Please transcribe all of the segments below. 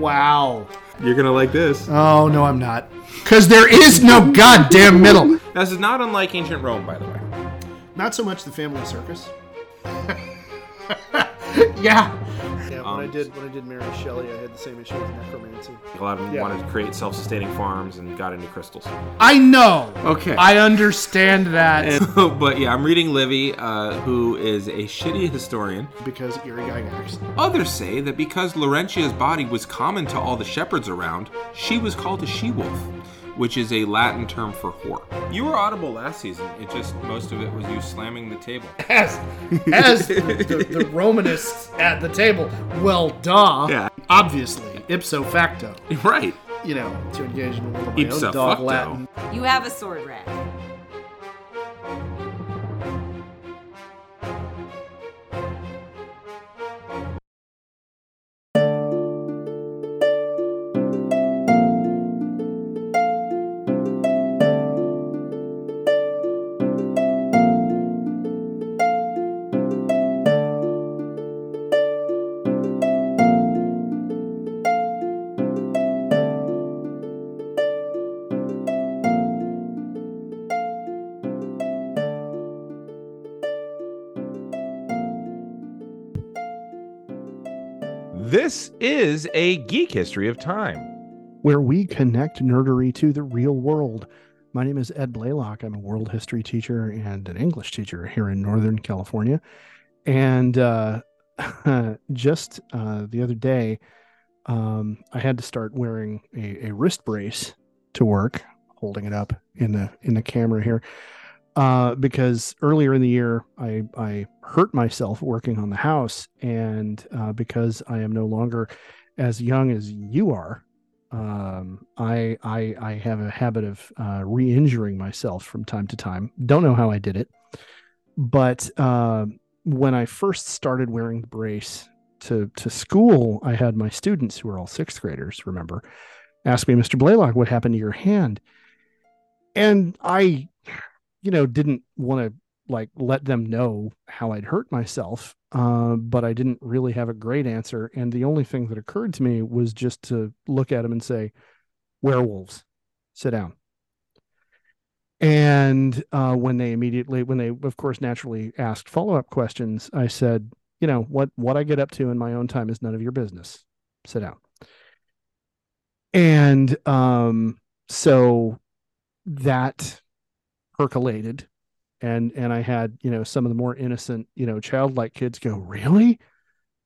Wow. You're gonna like this. Oh no, I'm not. Cause there is no goddamn middle. This is not unlike ancient Rome, by the way. Not so much the family circus. yeah. Yeah, when I did when I did Mary Shelley, I had the same issue with necromancy. A lot of them Yeah. wanted to create self-sustaining farms and got into crystals. I know. Okay. I understand that And- but yeah, I'm reading Livy, uh, who is a shitty historian. because Gary Gygax. Others say that because Laurentia's body was common to all the shepherds around, she was called a she-wolf, which is a Latin term for whore. You were audible last season. It just most of it was you slamming the table. As as the, the, the Romanists at the table. Well, duh. Yeah. Obviously, ipso facto. Right. You know, to engage in a little of my Ipso own dog facto. Latin. You have a sword rack. Is a geek history of time. where we connect nerdery to the real world. My name is Ed Blaylock. I'm a world history teacher and an English teacher here in Northern California. And uh, just uh, the other day, um, I had to start wearing a, a wrist brace to work, holding it up in the in the camera here, uh, because earlier in the year I I hurt myself working on the house, and uh, because I am no longer as young as you are, um, I, I I have a habit of uh, re-injuring myself from time to time. Don't know how I did it, but uh, when I first started wearing the brace to to school, I had my students who are all sixth graders. Remember, ask me, Mr. Blaylock, what happened to your hand? And I, you know, didn't want to like let them know how I'd hurt myself, uh, but I didn't really have a great answer. And the only thing that occurred to me was just to look at them and say, "Werewolves, sit down." And uh, when they immediately, when they, of course, naturally asked follow up questions, I said, "You know what? What I get up to in my own time is none of your business. Sit down." And um, so that percolated. And and I had you know some of the more innocent you know childlike kids go really?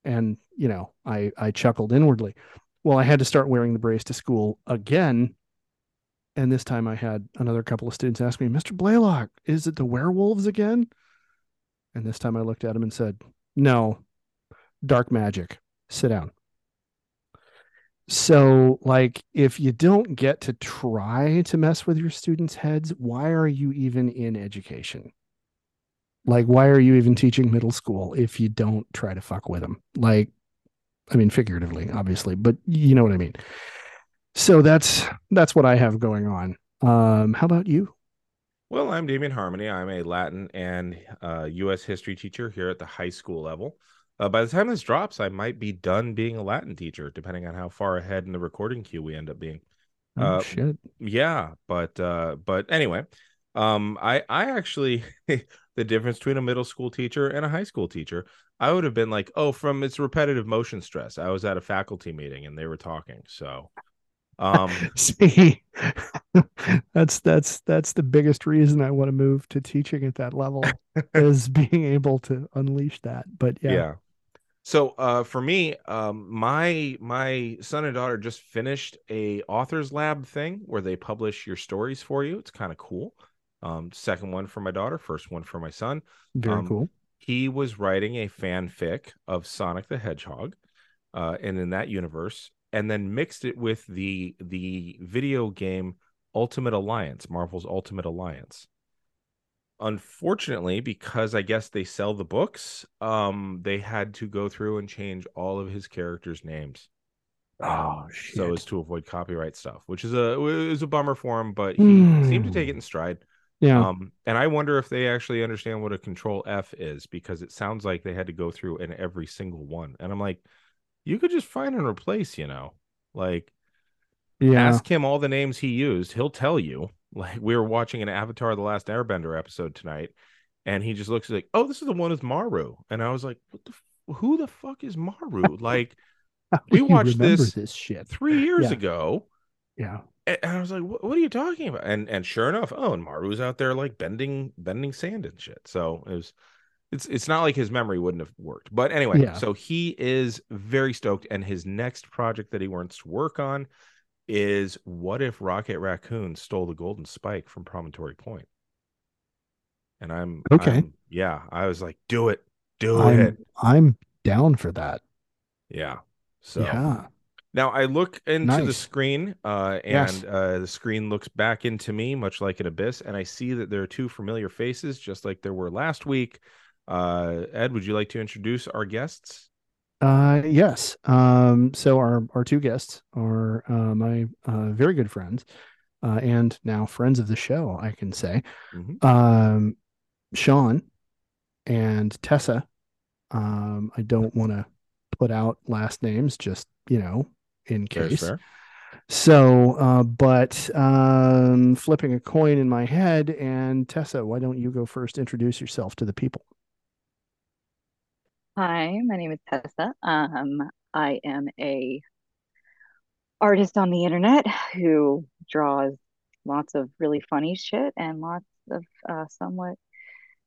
And you know I I chuckled inwardly. Well I had to start wearing the brace to school again. And this time I had another couple of students ask me Mr. Blaylock is it the werewolves again? And this time I looked at him and said no. Dark magic. Sit down so like if you don't get to try to mess with your students heads why are you even in education like why are you even teaching middle school if you don't try to fuck with them like i mean figuratively obviously but you know what i mean so that's that's what i have going on um how about you Well, I'm Damien Harmony. I'm a Latin and uh, U.S. history teacher here at the high school level. Uh, by the time this drops, I might be done being a Latin teacher, depending on how far ahead in the recording queue we end up being. oh Uh, shit Yeah, but uh, but anyway, um, I I actually the difference between a middle school teacher and a high school teacher, I would have been like, oh, from its repetitive motion stress. I was at a faculty meeting and they were talking, so. Um, see that's that's that's the biggest reason i want to move to teaching at that level is being able to unleash that but yeah, yeah. So uh for me, um my my son and daughter just finished a authors lab thing where they publish your stories for you. It's kind of cool. Um second one for my daughter, first one for my son. very Um, cool He was writing a fanfic of Sonic the Hedgehog uh and in that universe and then mixed it with the the video game Ultimate Alliance, Marvel's Ultimate Alliance unfortunately because i guess they sell the books um they had to go through and change all of his characters names oh so as to avoid copyright stuff which is a is a bummer for him but he seemed to take it in stride yeah um and i wonder if they actually understand what a control f is because it sounds like they had to go through in every single one and i'm like you could just find and replace you know Like, Yeah. ask him all the names he used. He'll tell you. Like, we were watching an Avatar: The Last Airbender episode tonight, and he just looks like, "Oh, this is the one with Maru," and I was like, "What the? F- who the fuck is Maru?" like, we watched this this shit. three years Yeah. ago. Yeah. And and I was like, what, what are you talking about? And and sure enough, oh, and Maru's out there like bending bending sand and shit. So it was it's it's not like his memory wouldn't have worked. But anyway, Yeah. so he is very stoked. And his next project that he wants to work on is what if Rocket Raccoon stole the golden spike from Promontory Point? And I'm Okay. I'm- yeah, I was like, do it, do I'm it. I'm down for that. Yeah. So Yeah. Now I look into the screen, uh, and Yes. uh, the screen looks back into me, much like an abyss, and I see that there are two familiar faces, just like there were last week. Uh, Ed, would you like to introduce our guests? Uh, yes. Um, so our our two guests are uh, my uh, very good friends, uh, and now friends of the show, I can say. Mhm. Um, Sean and Tessa. Um, I don't want to put out last names, just you know, in case. So, uh, but um, flipping a coin in my head, and Tessa, why don't you go first? Introduce yourself to the people. Hi, my name is Tessa. Um, I am a artist on the internet who draws lots of really funny shit and lots of uh, somewhat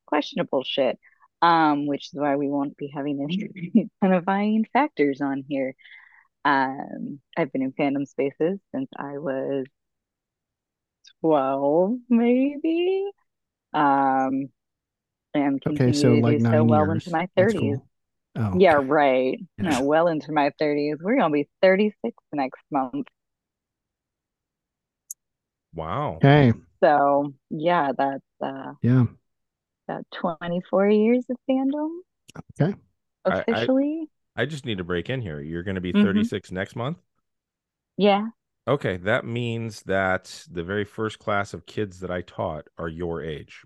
questionable shit. Um, which is why we won't be having any identifying factors on here. Um, I've been in fandom spaces since I was 12, maybe. Um, and Okay, so to like do so well years. into my 30s. cool. Oh, Yeah, right. Yeah. No, well into my 30s. We're gonna be 36 next month. Wow. Okay. So yeah, that's uh Yeah. about 24 years of fandom Okay. I- I- officially. I just need to break in here. You're going to be Mhm. 36 next month. Yeah. Okay, that means that the very first class of kids that I taught are your age.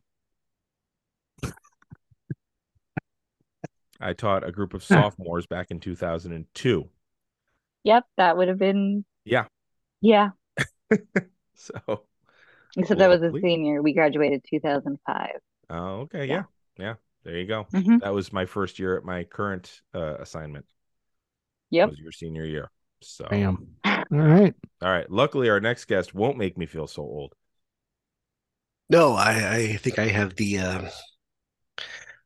I taught a group of sophomores back in 2002. Yep, that would have been Yeah. Yeah. So, Except I was a senior. We graduated 2005. oh, okay, Yeah. yeah, yeah. There you go. Mhm. That was my first year at my current uh, assignment. Yep. Was your senior year. So, Bam. All right. all right. Luckily, our next guest won't make me feel so old. No, I, I think I have the uh,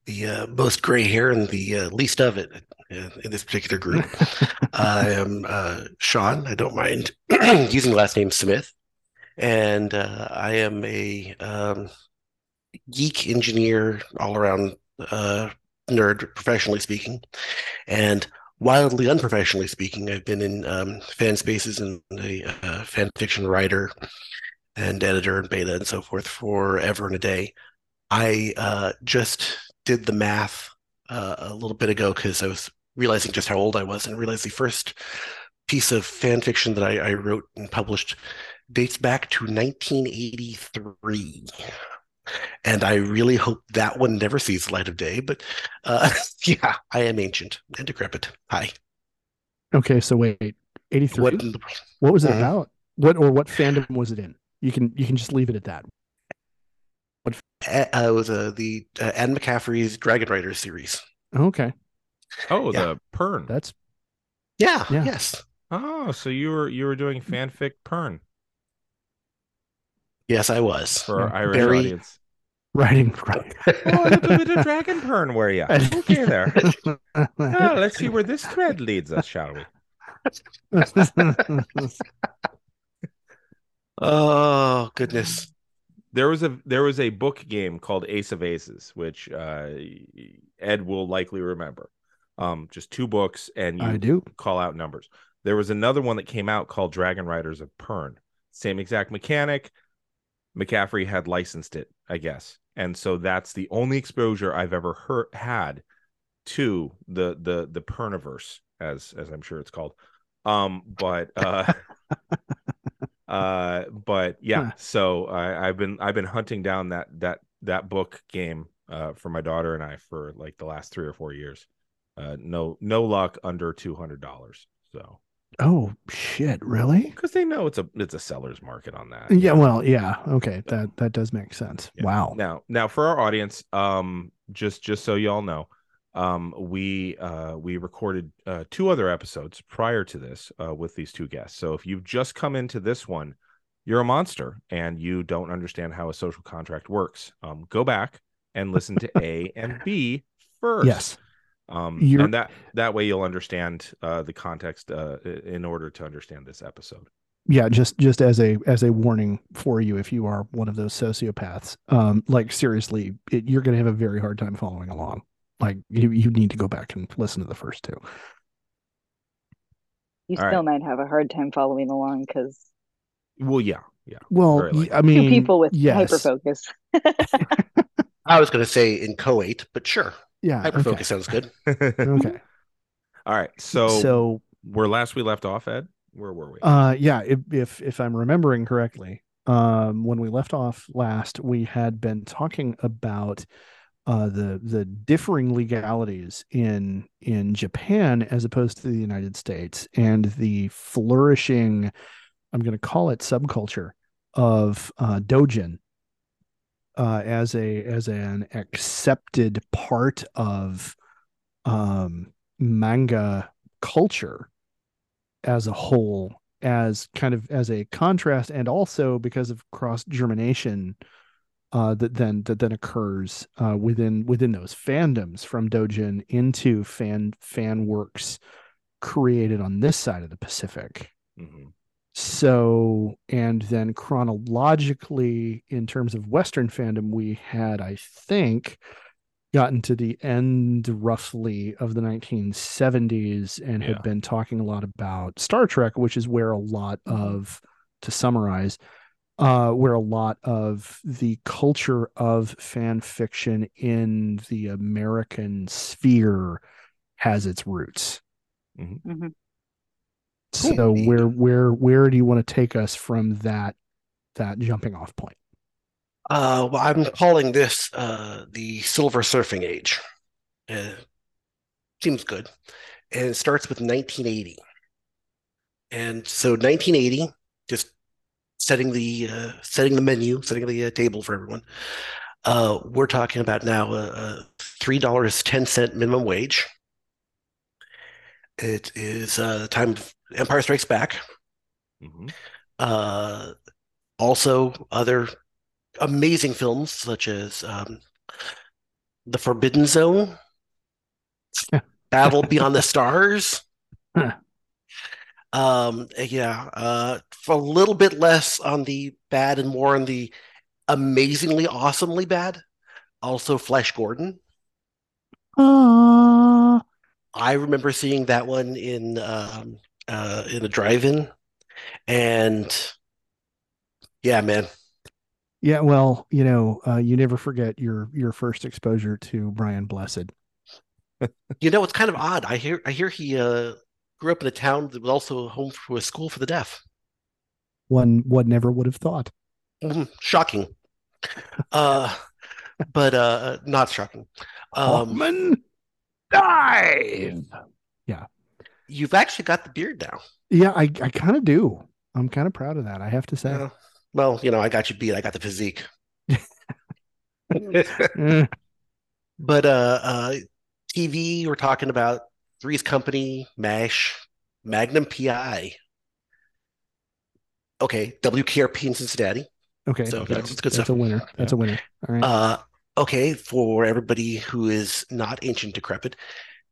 the uh, most gray hair and the uh, least of it in this particular group. I am uh, Sean. I don't mind using the last name Smith, and uh, I am a um, geek engineer, all around uh, nerd, professionally speaking, and wildly unprofessionally speaking. I've been in um, fan spaces and a uh, fan fiction writer and editor and beta and so forth forever and a day. I uh, just did the math uh, a little bit ago because I was realizing just how old I was and realized the first piece of fan fiction that I, I wrote and published dates back to 1983. And I really hope that one never sees the light of day. But uh, yeah, I am ancient and decrepit. Hi. Okay. So wait, 83. What What, was it Mhm. about? What or what fandom was it in? You can you can just leave it at that. Uh, it was uh, the uh, Anne McCaffrey's Dragon Riders series. Okay. Oh, Yeah. the Pern. That's Yeah, Yeah. yes. Oh, so you were you were doing fanfic Pern Yes, I was. for our Irish Very- audience. writing right. Oh, a little bit of dragon Pern, were you? Okay, there. Ah, let's see where this thread leads us, shall we? Oh, goodness. There was a there was a book game called Ace of Aces, which uh, Ed will likely remember. Um, just two books, and you I do. call out numbers. There was another one that came out called Dragon Riders of Pern. Same exact mechanic. McCaffrey had licensed it, I guess, and so that's the only exposure I've ever heard had to the the the Perniverse, as as I'm sure it's called. Um, but uh, uh, but yeah. Huh. So I, I've been I've been hunting down that that that book game uh for my daughter and I for like the last three or four years. Uh, no no luck under two hundred dollars. So Oh shit! Really? because they know it's a it's a seller's market on that. Yeah. Well, yeah. Okay. That that does make sense. Yeah. Wow. Now, now for our audience, um, just just so y'all know, um, we uh we recorded uh two other episodes prior to this uh with these two guests. So if you've just come into this one, you're a monster and you don't understand how a social contract works. Um, go back and listen to A and B first. Yes. Um, You're- and that that way you'll understand uh the context uh in order to understand this episode. Yeah. Just just as a as a warning for you, if you are one of those sociopaths, um, like seriously, it, you're going to have a very hard time following along. Like you you need to go back and listen to the first two. You All still might have a hard time following along because Well, yeah, yeah. Well, Very y- likely. I mean, two people with yes. hyperfocus. I was going to say in co-8, but sure, Yeah. hyperfocus Okay. sounds good. okay. All right. So, so where last we left off, Ed, where were we? Uh, yeah, if, if if I'm remembering correctly, um, when we left off last, we had been talking about uh, the the differing legalities in in Japan as opposed to the United States, and the flourishing, I'm going to call it subculture of uh, dojin uh, as a as an accepted part of um, manga culture as a whole as kind of as a contrast and also because of cross germination uh that then that then occurs uh within within those fandoms from dojin into fan fan works created on this side of the pacific Mhm. so and then chronologically in terms of western fandom we had i think gotten to the end roughly of the 1970s and Yeah. had been talking a lot about star trek which is where a lot of to summarize uh where a lot of the culture of fan fiction in the american sphere has its roots Mhm. so Cool. where where where do you want to take us from that that jumping off point? Uh, well, I'm calling this uh, the Silver Surfing Age. Uh, seems good. And it starts with 1980. And so 1980, just setting the uh, setting the menu, setting the uh, table for everyone. Uh, we're talking about now a, a three dollars ten cent minimum wage. It is uh, the time of Empire Strikes Back. Mhm. Uh, also, other amazing films such as um, The Forbidden Zone, Battle Beyond the Stars. Huh. Um, yeah, uh, for a little bit less on the bad and more on the amazingly awesomely bad. Also, Flash Gordon. Uh, I remember seeing that one in um, uh, in a drive-in, and yeah, man, yeah, well, you know, uh, you never forget your your first exposure to Brian Blessed. You know, it's kind of odd. I hear I hear he uh grew up in a town that was also home for a school for the deaf. One one never would have thought. Mhm, Shocking. Uh but uh not shocking. Um Hoffman dive. Yeah. You've actually got the beard now. Yeah, I I kind of do. I'm kind of proud of that. I have to say. Yeah. Well, you know, I got you beat. I got the physique. But uh uh TV, we're talking about Three's Company, MASH, Magnum PI. Okay, WKRP in Cincinnati. okay, So okay. that's- that's good That's stuff. a winner. That's a winner. All right. Uh, okay, for everybody who is not ancient decrepit,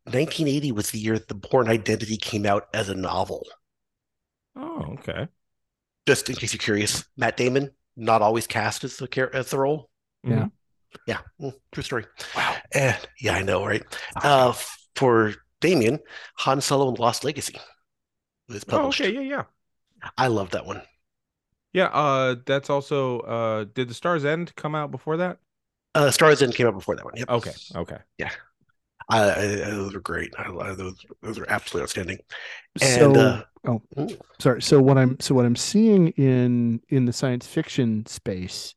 1980 was the year the Bourne Identity came out as a novel. Oh, okay. Just in case you're curious, Matt Damon not always cast as the char- as the role. Yeah. Yeah, mm, true story. wow. Eh, yeah, I know, right? Uh, for Damien, Han Solo and Lost Legacy was Oh, okay. Yeah, yeah. I love that one. Yeah, uh that's also uh did the Stars End come out before that? Uh, Stars End came out before that one. Yep. Okay, okay. I, I, those are great. I, I, those those are absolutely outstanding. So, uh, oh, mm. sorry. So what I'm so what I'm seeing in in the science fiction space,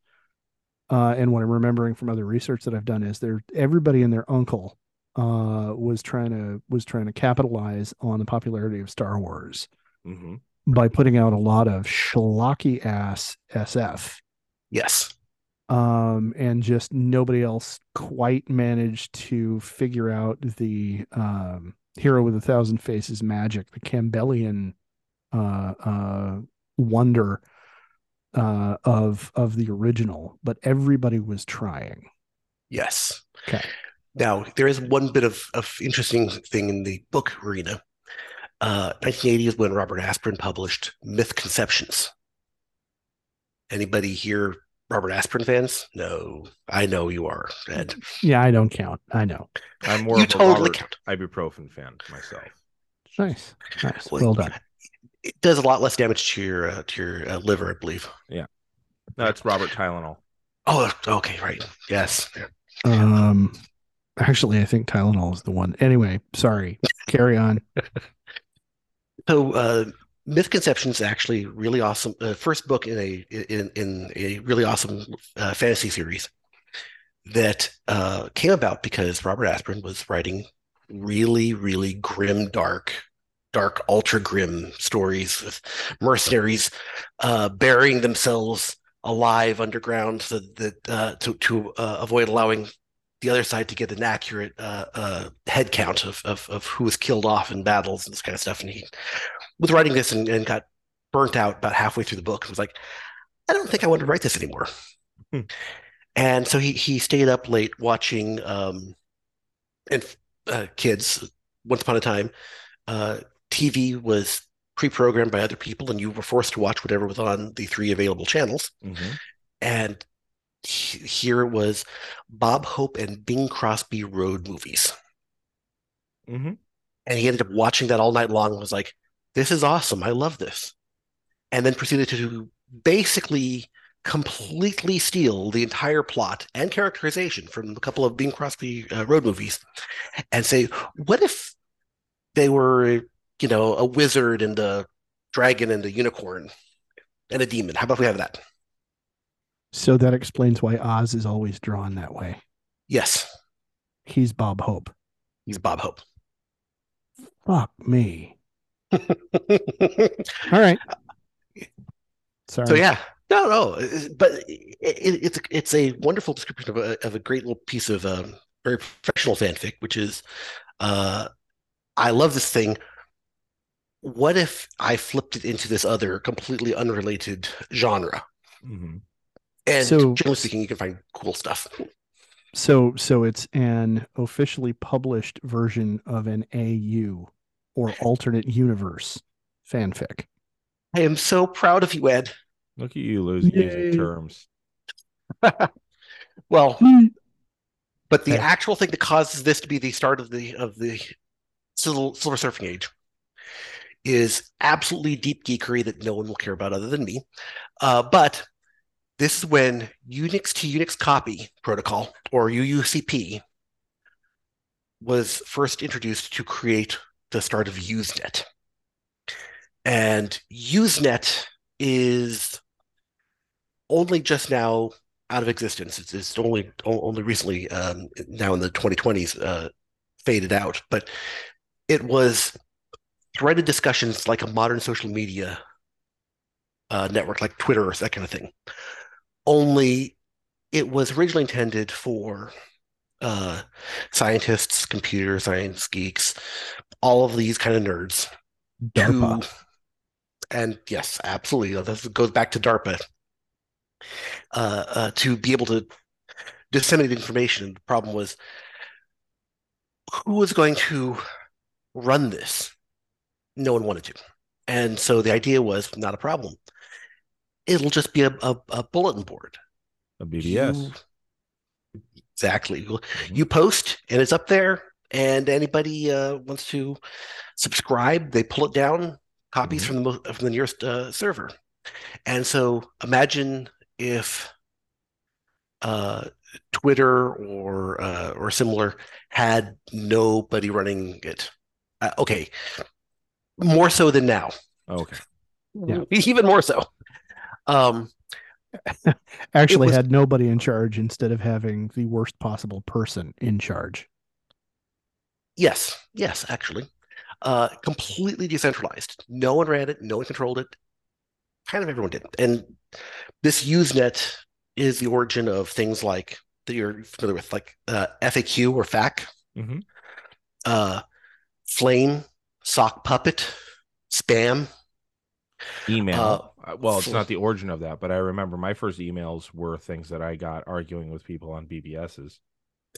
uh, and what I'm remembering from other research that I've done is there everybody and their uncle uh was trying to was trying to capitalize on the popularity of Star Wars. hmm by putting out a lot of schlocky ass SF. Yes. Um, and just nobody else quite managed to figure out the um, hero with a thousand faces magic, the Campbellian uh, uh, wonder uh, of of the original, but everybody was trying. Yes. Okay. Now there is one bit of, of interesting thing in the book arena. Uh, 1980 is when Robert Asprin published Myth Conceptions. Anybody here Robert Asprin fans? No, I know you are, Ed. Yeah, I don't count. I know. I'm more You of a totally Robert count. ibuprofen fan myself. Nice, nice. Well, Well done. It does a lot less damage to your uh, to your uh, liver, I believe. No, it's Robert Tylenol. Oh, okay, right. Yes. Um, actually, I think Tylenol is the one. Anyway, sorry. Carry on. So, uh, Mythconceptions is actually really awesome. Uh, first book in a in in a really awesome uh, fantasy series that uh, came about because Robert Asprin was writing really really grim, dark, dark, ultra grim stories with mercenaries uh, burying themselves alive underground so that uh, to to uh, avoid allowing the other side to get an accurate uh, uh, head count of, of of who was killed off in battles and this kind of stuff. And he was writing this and, and got burnt out about halfway through the book. and was like, I don't think I want to write this anymore. Hmm. and so he he stayed up late watching um, and uh, kids. Once upon a time, uh, TV was pre-programmed by other people, and you were forced to watch whatever was on the three available channels. hmm And here it was Bob Hope and Bing Crosby road movies. hmm And he ended up watching that all night long and was like, this is awesome. I love this. And then proceeded to basically completely steal the entire plot and characterization from a couple of Bing Crosby uh, road movies and say, what if they were, you know, a wizard and a dragon and a unicorn and a demon? How about we have that? So that explains why Aahz is always drawn that way. Yes, He's Bob Hope. he's Bob Hope. Fuck me. All right. Sorry. So yeah, no, no, but it, it, it's it's a wonderful description of a of a great little piece of um, very professional fanfic, which is, uh, I love this thing. What if I flipped it into this other completely unrelated genre? hmm And So- generally speaking, you can find cool stuff. So so it's an officially published version of an AU or alternate universe fanfic. I am so proud of you, Ed. Look at you losing Yay. using terms. Well, but the Okay. actual thing that causes this to be the start of the of the silver, silver surfing age is absolutely deep geekery that no one will care about other than me. Uh, but this is when Unix to Unix copy protocol or UUCP was first introduced to create the start of Usenet. And Usenet is only just now out of existence. It's, it's only only recently um, now in the 2020s uh, faded out, but it was threaded discussions like a modern social media uh, network, like Twitter or that kind of thing. Only it was originally intended for uh, scientists, computer science geeks, all of these kind of nerds DARPA. to, and yes, absolutely. This goes back to DARPA. Uh, uh, to be able to disseminate information. The problem was who was going to run this? No one wanted to. And so the idea was not a problem. It'll just be a, a, a bulletin board. A BBS. You- exactly. You- Mhm. You post and it's up there, and anybody uh, wants to subscribe, they pull it down, copies Mhm. from the mo- from the nearest uh, server. And so imagine if uh, Twitter or uh, or similar had nobody running it. Uh, okay, more so than now, Okay. Yeah. even more so. Um, Actually was- had nobody in charge instead of having the worst possible person in charge. Yes, yes, actually. uh, completely decentralized. No one ran it, no one controlled it. Kind of everyone did. And this Usenet is the origin of things like that you're familiar with, like uh, FAQ or FAQ, Mhm. uh, Flame, Sock Puppet, Spam. Email. Uh, Uh, well, it's fl- not the origin of that, but I remember my first emails were things that I got arguing with people on BBSs.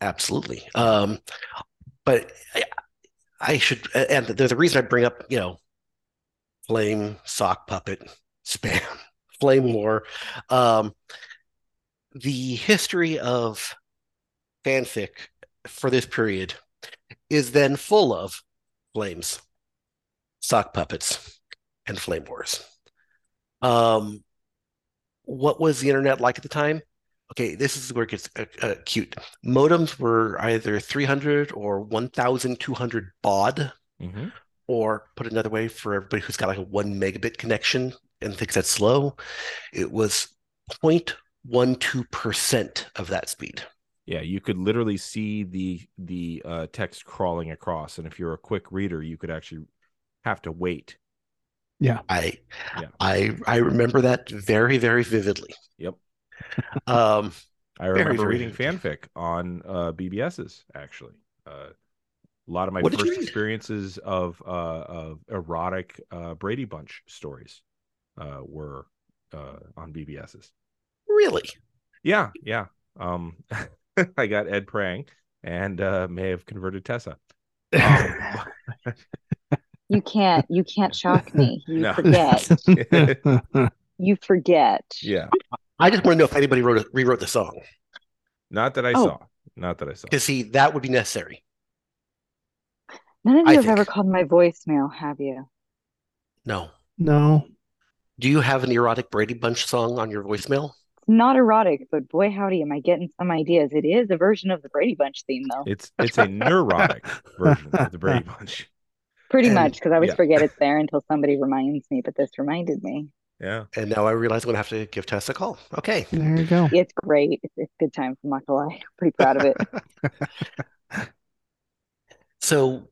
Absolutely. Um, but I, I should, and there's a reason I bring up, you know, Flame, Sock Puppet, Spam, Flame War. Um, the history of fanfic for this period is then full of flames, sock puppets, and flame wars. Um, what was the internet like at the time? Okay, this is where it gets uh, uh, cute. Modems were either 300 or 1,200 baud, Mhm. or put another way, for everybody who's got like a one megabit connection and thinks that's slow, it was 0.12% of that speed. Yeah, you could literally see the the uh, text crawling across, and if you're a quick reader, you could actually have to wait. I Yeah. I I remember that very, very vividly. Yep. Um, I remember very reading vivid. fanfic on uh, BBSs actually. Uh, a lot of my What first experiences of uh, of erotic uh, Brady Bunch stories uh, were uh, on BBSs. really? Yeah, yeah. Um, I got Ed praying and uh, may have converted Tessa. Um, You can't you can't shock me. You No. forget. You forget. yeah, I just want to know if anybody wrote a, rewrote the song not that I Oh. saw. Not that I saw. because see that would be necessary. None of I you have ever called my voicemail, have you? No. no. Do you have an erotic Brady Bunch song on your voicemail? It's not erotic, but boy howdy, am I getting some ideas. It is a version of the Brady Bunch theme, though. It's it's a neurotic version of the Brady Bunch. Pretty and- much, because I always yeah. forget it's there until somebody reminds me. But this reminded me. Yeah. And now I realize I'm gonna have to give Tess a call. Okay. There you go. It's great. It's, it's good times. I'm not gonna lie. Pretty proud of it. So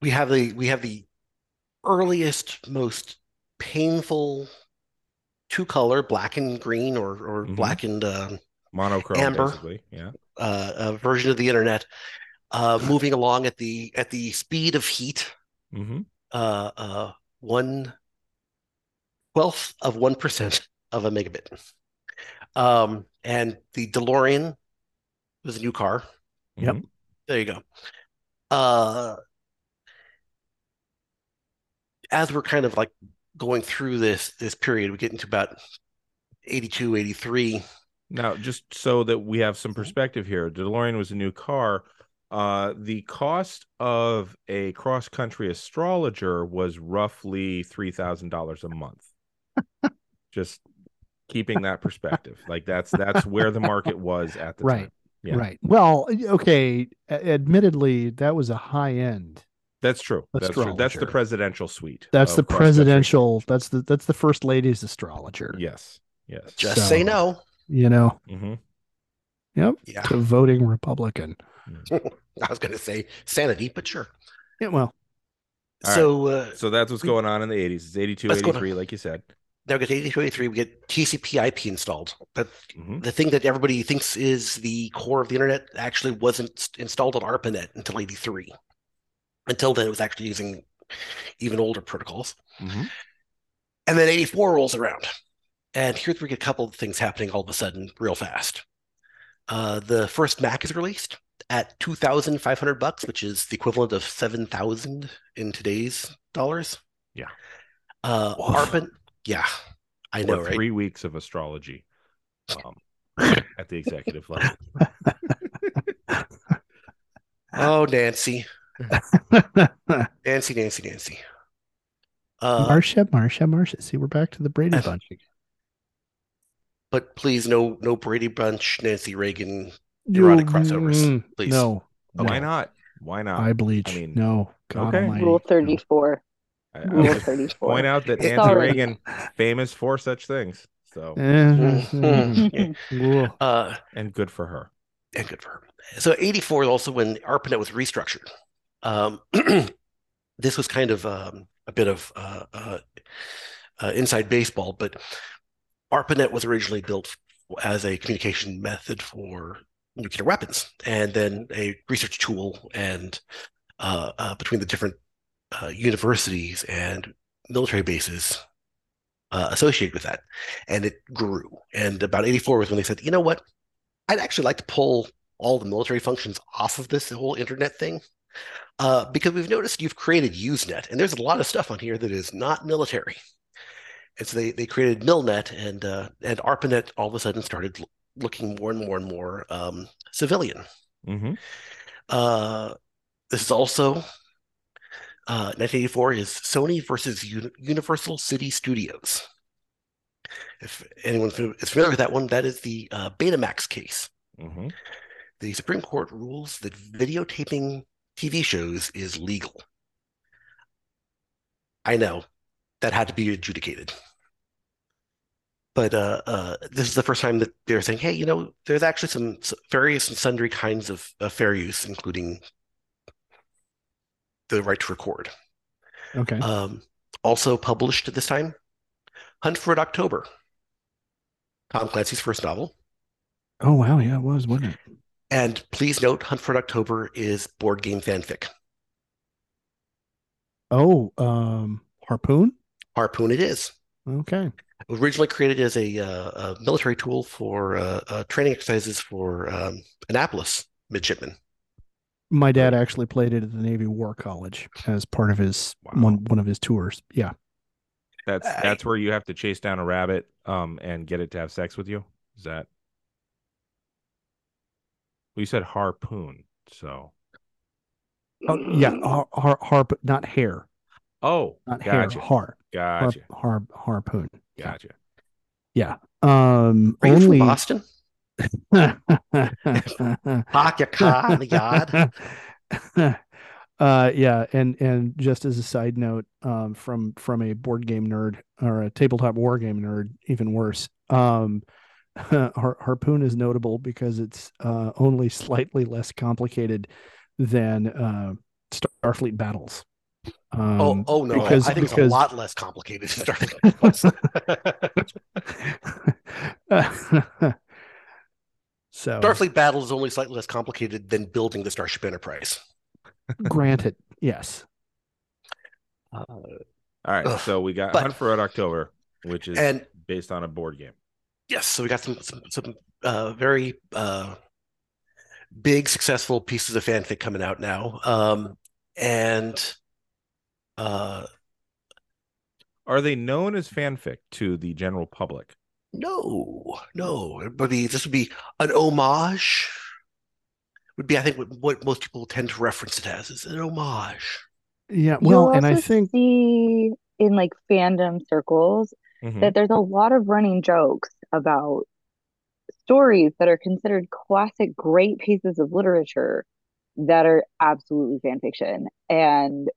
we have the we have the earliest, most painful two color, black and green, or or Mhm. black and um, Monochrome, Amber. basically. Yeah. uh, uh, version of the internet, uh, moving along at the at the speed of heat, hmm uh, uh, one twelfth of one percent of a megabit. Um, and the DeLorean was a new car. Yep. There you go. Uh, as we're kind of like going through this this period, we get into about 82, 83. Now, just so that we have some perspective here, DeLorean was a new car. Uh, the cost of a cross country astrologer was roughly three thousand dollars a month. just keeping that perspective, like that's that's where the market was at the Right. time. Yeah. Right. Well, okay. Admittedly, that was a high end. That's true. That's true. That's the presidential suite. That's the cross-country. presidential. That's the that's the first lady's astrologer. Yes. Yes. Just So- say no. You know, hmm Yeah, to voting Republican. I was going to say sanity, but sure. Yeah. Well. All so uh, So that's what's going on in the 80s. It's 82, What's going on? 83, like you said. now we get 82, 83, we get TCP IP installed. But Mhm. the thing that everybody thinks is the core of the internet actually wasn't installed on ARPANET until 83. Until then, it was actually using even older protocols. Mhm. And then 84 rolls around. And here's where we get a couple of things happening all of a sudden, real fast. Uh, the first Mac is released at 2,500 bucks, which is the equivalent of 7,000 in today's dollars. Yeah. Uh, Woof. Yeah, I know, Or right? three weeks of astrology um, at the executive level. Oh, Nancy, Nancy, Nancy, Nancy. Uh, Marcia, Marcia, Marcia. See, we're back to the Brady Bunch. again. But please, no, no Brady Bunch, Nancy Reagan. Erotic crossovers, Mm, please. No. Why no. not? Why not? I bleach. I mean, no. God okay. almighty, Rule 34. I, I Rule 34. point out that Nancy Reagan famous for such things. So Eh, Uh, and good for her. and good for her. So 84 is also when ARPANET was restructured. Um, this was kind of um, a bit of uh, uh, uh, inside baseball, but ARPANET was originally built as a communication method for nuclear weapons, and then a research tool, and uh, uh, between the different uh, universities and military bases associated with that, and it grew. And about '84 was when they said, you know what, I'd actually like to pull all the military functions off of this whole internet thing. Uh, because we've noticed you've created Usenet, and there's a lot of stuff on here that is not military. And so they, they created Milnet, and uh, and ARPANET all of a sudden started l- looking more and more and more um, civilian. Mm-hmm. Uh, this is also uh, 1984 is Sony versus Uni- Universal City Studios. If anyone is familiar with that one, that is the uh, Betamax case. Mm-hmm. The Supreme Court rules that videotaping TV shows is legal. I know that had to be adjudicated. But uh, uh, this is the first time that they're saying, hey, you know, there's actually some various and sundry kinds of, of fair use, including the right to record. Okay. Um, also published at this time, Hunt for Red October, Tom Clancy's first novel. Oh wow, yeah, it was, wasn't it? And please note, Hunt for Red October is board game fanfic. Oh, um, Harpoon. Harpoon, it is. Okay. Originally created as a, uh, a military tool for uh, uh, training exercises for um, Annapolis midshipmen. My dad actually played it at the Navy War College as part of his Wow. one one of his tours. Yeah. That's I- that's where you have to chase down a rabbit um and get it to have sex with you. Is that? Well, you said harpoon, so Oh yeah, har, har, harp, not hair, oh, not gotcha, hair, har, har, gotcha, har, harpoon. Gotcha. Yeah. Um, Are only. from Boston? Park your car in the yard. uh yeah and and just as a side note um from from a board game nerd or a tabletop war game nerd even worse um Har- harpoon is notable because it's uh only slightly less complicated than uh starfleet battles um oh, oh no! because- I think it's a lot less complicated than Starfleet. so Starfleet Battle is only slightly less complicated than building the Starship Enterprise. granted yes Uh, All right, Ugh, so we got but- Hunt for Red October, which is and based on a board game. yes, so we got some some, some uh, very uh, big successful pieces of fanfic coming out now, um, and uh, Are they known as fanfic to the general public? no, no, it would be this would be an homage. Would be I think what, what most people tend to reference it as is an homage. yeah well You'll and i also think see in like fandom circles Mhm. that there's a lot of running jokes about stories that are considered classic, great pieces of literature that are absolutely fan fiction. And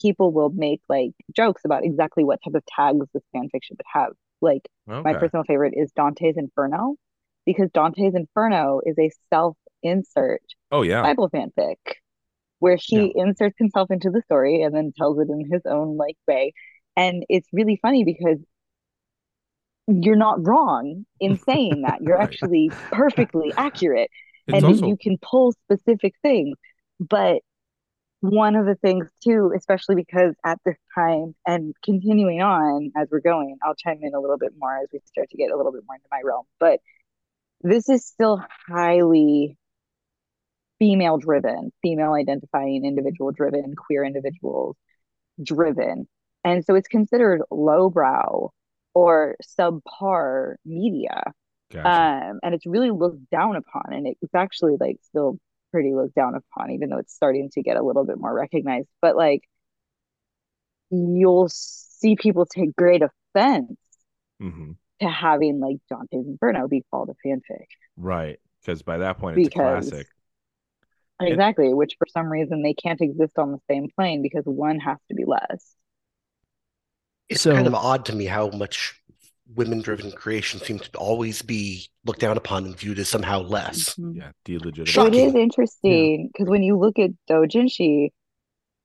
people will make like jokes about exactly what type of tags this fan fiction would have. Like my personal favorite is Dante's Inferno, because Dante's Inferno is a self-insert Oh yeah. Bible fanfic where he inserts himself into the story and then tells it in his own like way. And it's really funny because you're not wrong in saying that. You're Right. actually perfectly accurate It's and also you can pull specific things. But one of the things too, especially because at this time and continuing on as we're going, I'll chime in a little bit more as we start to get a little bit more into my realm. But this is still highly female driven, female identifying individual driven, queer individuals driven. And so it's considered lowbrow or subpar media gotcha. um and it's really looked down upon and it's actually like still pretty looked down upon even though it's starting to get a little bit more recognized. But like you'll see people take great offense hmm to having like Dante's Inferno be called a fanfic. Right, because by that point it's Because- a classic. exactly which for some reason they can't exist on the same plane because one has to be less. It's So- kind of odd to me how much women-driven creation seems to always be looked down upon and viewed as somehow less. Mhm. Yeah, delegitimate. So it is interesting because when you look at doujinshi,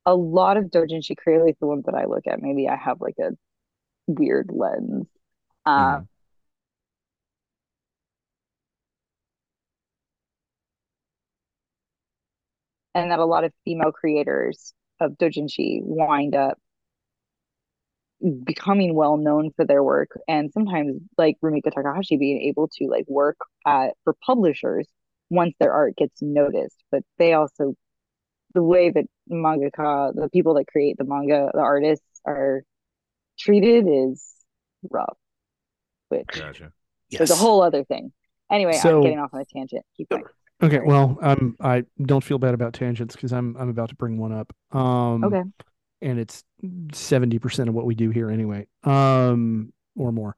a lot of doujinshi, clearly the ones that I look at, maybe I have like a weird lens. Uh, Mhm. and that a lot of female creators of doujinshi wind up becoming well known for their work and sometimes like Rumiko Takahashi being able to like work at for publishers once their art gets noticed but they also the way that mangaka the people that create the manga the artists are treated is rough which Gotcha. Yes. is a whole other thing anyway So- I'm getting off on a tangent keep going Okay, Sorry. well, um, I don't feel bad about tangents because I'm I'm about to bring one up. Um, okay and it's seventy percent of what we do here anyway, um, or more.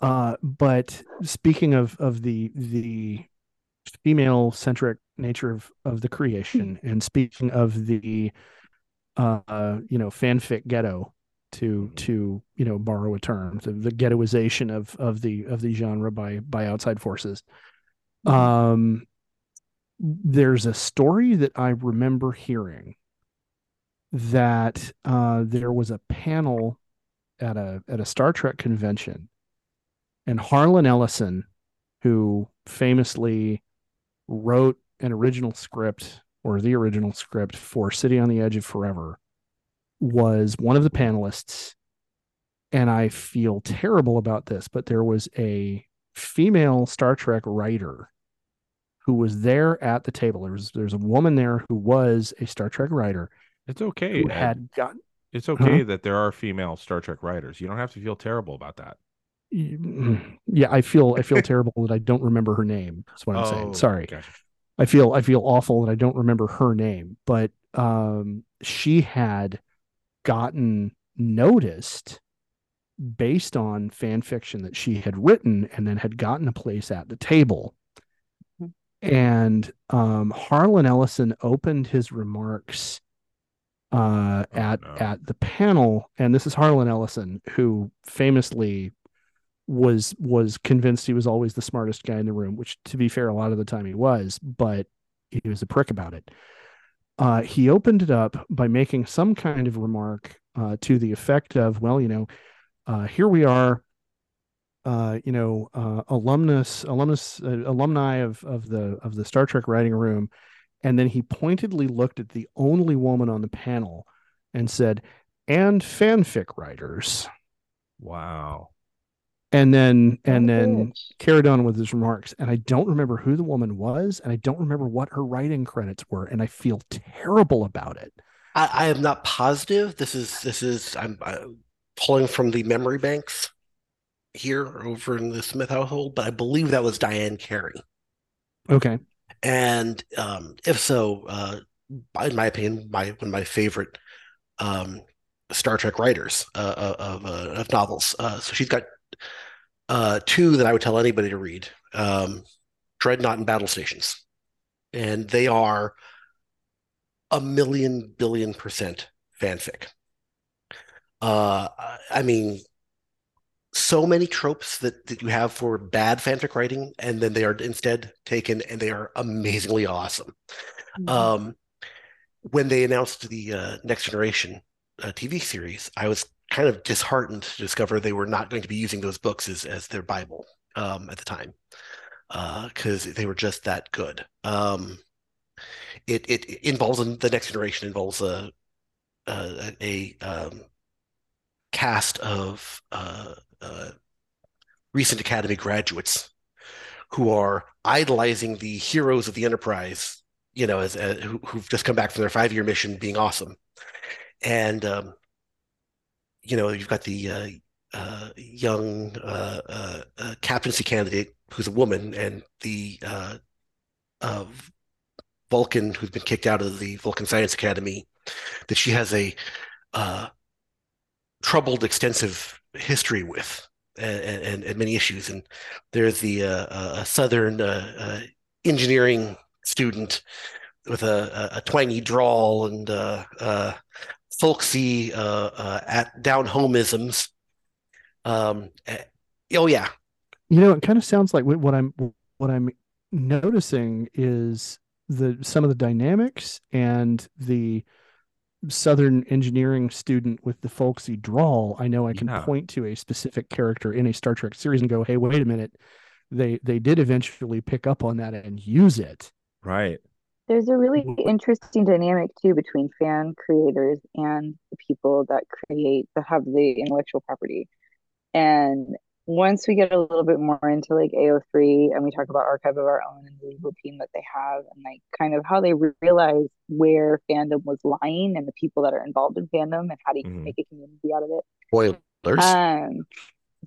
Uh, but speaking of of the the female centric nature of of the creation, and speaking of the uh, you know, fanfic ghetto, to to you know borrow a term, the, the ghettoization of of the of the genre by by outside forces. Um, there's a story that I remember hearing that uh, there was a panel at a at a Star Trek convention, and Harlan Ellison, who famously wrote an original script or the original script for City on the Edge of Forever, was one of the panelists. And I feel terrible about this, but there was a female Star Trek writer who was there at the table. There was there's a woman there who was a Star Trek writer It's okay. who had gotten It's okay that there are female Star Trek writers. You don't have to feel terrible about that. yeah, I feel I feel terrible that I don't remember her name. That's what I'm saying. Oh, Sorry. Gotcha. I feel I feel awful that I don't remember her name, but um she had gotten noticed based on fan fiction that she had written and then had gotten a place at the table. Mhm. And um Harlan Ellison opened his remarks uh Oh, at no. at the panel and this is Harlan Ellison who famously was was convinced he was always the smartest guy in the room which to be fair a lot of the time he was but he was a prick about it uh, he opened it up by making some kind of remark uh, to the effect of well you know uh, here we are uh, you know uh, alumnus alumnus uh, alumni of of the of the Star Trek writing room and then he pointedly looked at the only woman on the panel and said and fanfic writers Wow. and then and What then bitch. carried on with his remarks and i don't remember who the woman was and i don't remember what her writing credits were and i feel terrible about it I, I am not positive. This is this is I'm uh, pulling from the memory banks here over in the Smith household, but I believe that was Diane Carey. okay And um, if so, uh, in my opinion, my one of my favorite um, Star Trek writers uh, of uh, of novels. Uh, so she's got uh, two that I would tell anybody to read: um, Dreadnought and Battle Stations, and they are a million billion percent fanfic. Uh, I mean, so many tropes that, that you have for bad fanfic writing, and then they are instead taken and they are amazingly awesome. Mhm. Um, when they announced the uh, Next Generation uh, TV series, I was kind of disheartened to discover they were not going to be using those books as, as their Bible um, at the time because they were just that good. Um, it, it it involves the Next Generation involves a a, a um, cast of uh, uh, recent Academy graduates who are idolizing the heroes of the Enterprise, you know, as, as who, who've just come back from their five year mission, being awesome, and um, you know, you've got the uh, uh, young uh, uh, captaincy candidate who's a woman, and the Vulcan who's been kicked out of the Vulcan Science Academy, that she has a troubled, extensive history with, and, and, and many issues. And there's the uh, uh, Southern uh, uh, engineering student with a, a, twangy drawl and uh, uh, folksy at down homeisms. Um, eh, oh yeah, you know it kind of sounds like what what i'm what i'm noticing is the some of the dynamics and the Southern engineering student with the folksy drawl, I know I can Yeah. point to a specific character in a Star Trek series and go, "Hey, wait a minute." They they did eventually pick up on that and use it. Right. There's a really interesting dynamic too between fan creators and the people that create that have the intellectual property. And once we get a little bit more into like AO3 and we talk about Archive of Our Own and the legal team that they have and like kind of how they re- realize where fandom was lying and the people that are involved in fandom and how to Mhm. make a community out of it. Spoilers. Um,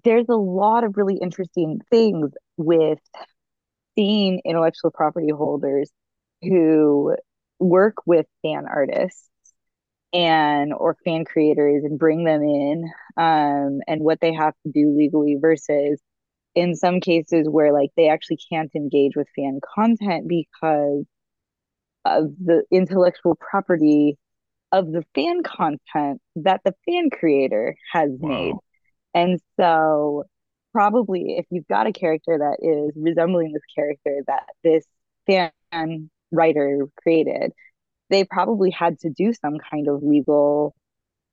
there's a lot of really interesting things with seeing intellectual property holders who work with fan artists and or fan creators and bring them in um, and what they have to do legally versus in some cases where like they actually can't engage with fan content because of the intellectual property of the fan content that the fan creator has Wow. made. And so probably if you've got a character that is resembling this character that this fan writer created, they probably had to do some kind of legal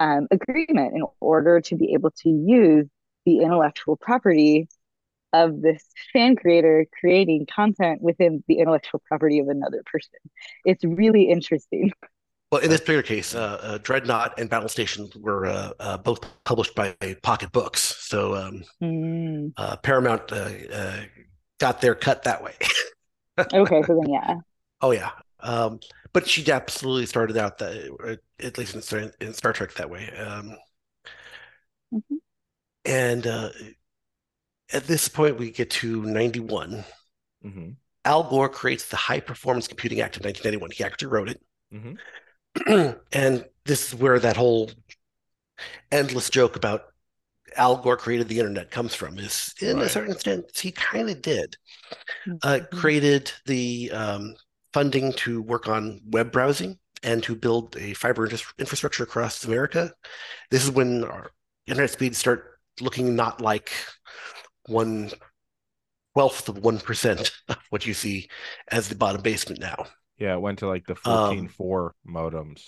um, agreement in order to be able to use the intellectual property of this fan creator creating content within the intellectual property of another person. It's really interesting. Well, in this particular case, uh, uh, Dreadnought and Battle Station were uh, uh, both published by Pocket Books, so um, Mm. uh, Paramount uh, uh, got their cut that way. Okay, so then yeah. Oh yeah, um, but she absolutely started out that, at least in, Star- in Star Trek, that way. Um, Mhm. and uh, at this point, we get to '91. hmm Al Gore creates the High Performance Computing Act of 1991. He actually wrote it. hmm and this is where that whole endless joke about Al Gore created the internet comes from. Is in a certain sense he kind of did. Uh, Mhm. created the um, funding to work on web browsing and to build a fiber infrastructure across America. This is when our internet speeds start looking not like one twelfth of one percent of what you see as the bottom basement now. Yeah, it went to like the Um, 14.4 modems.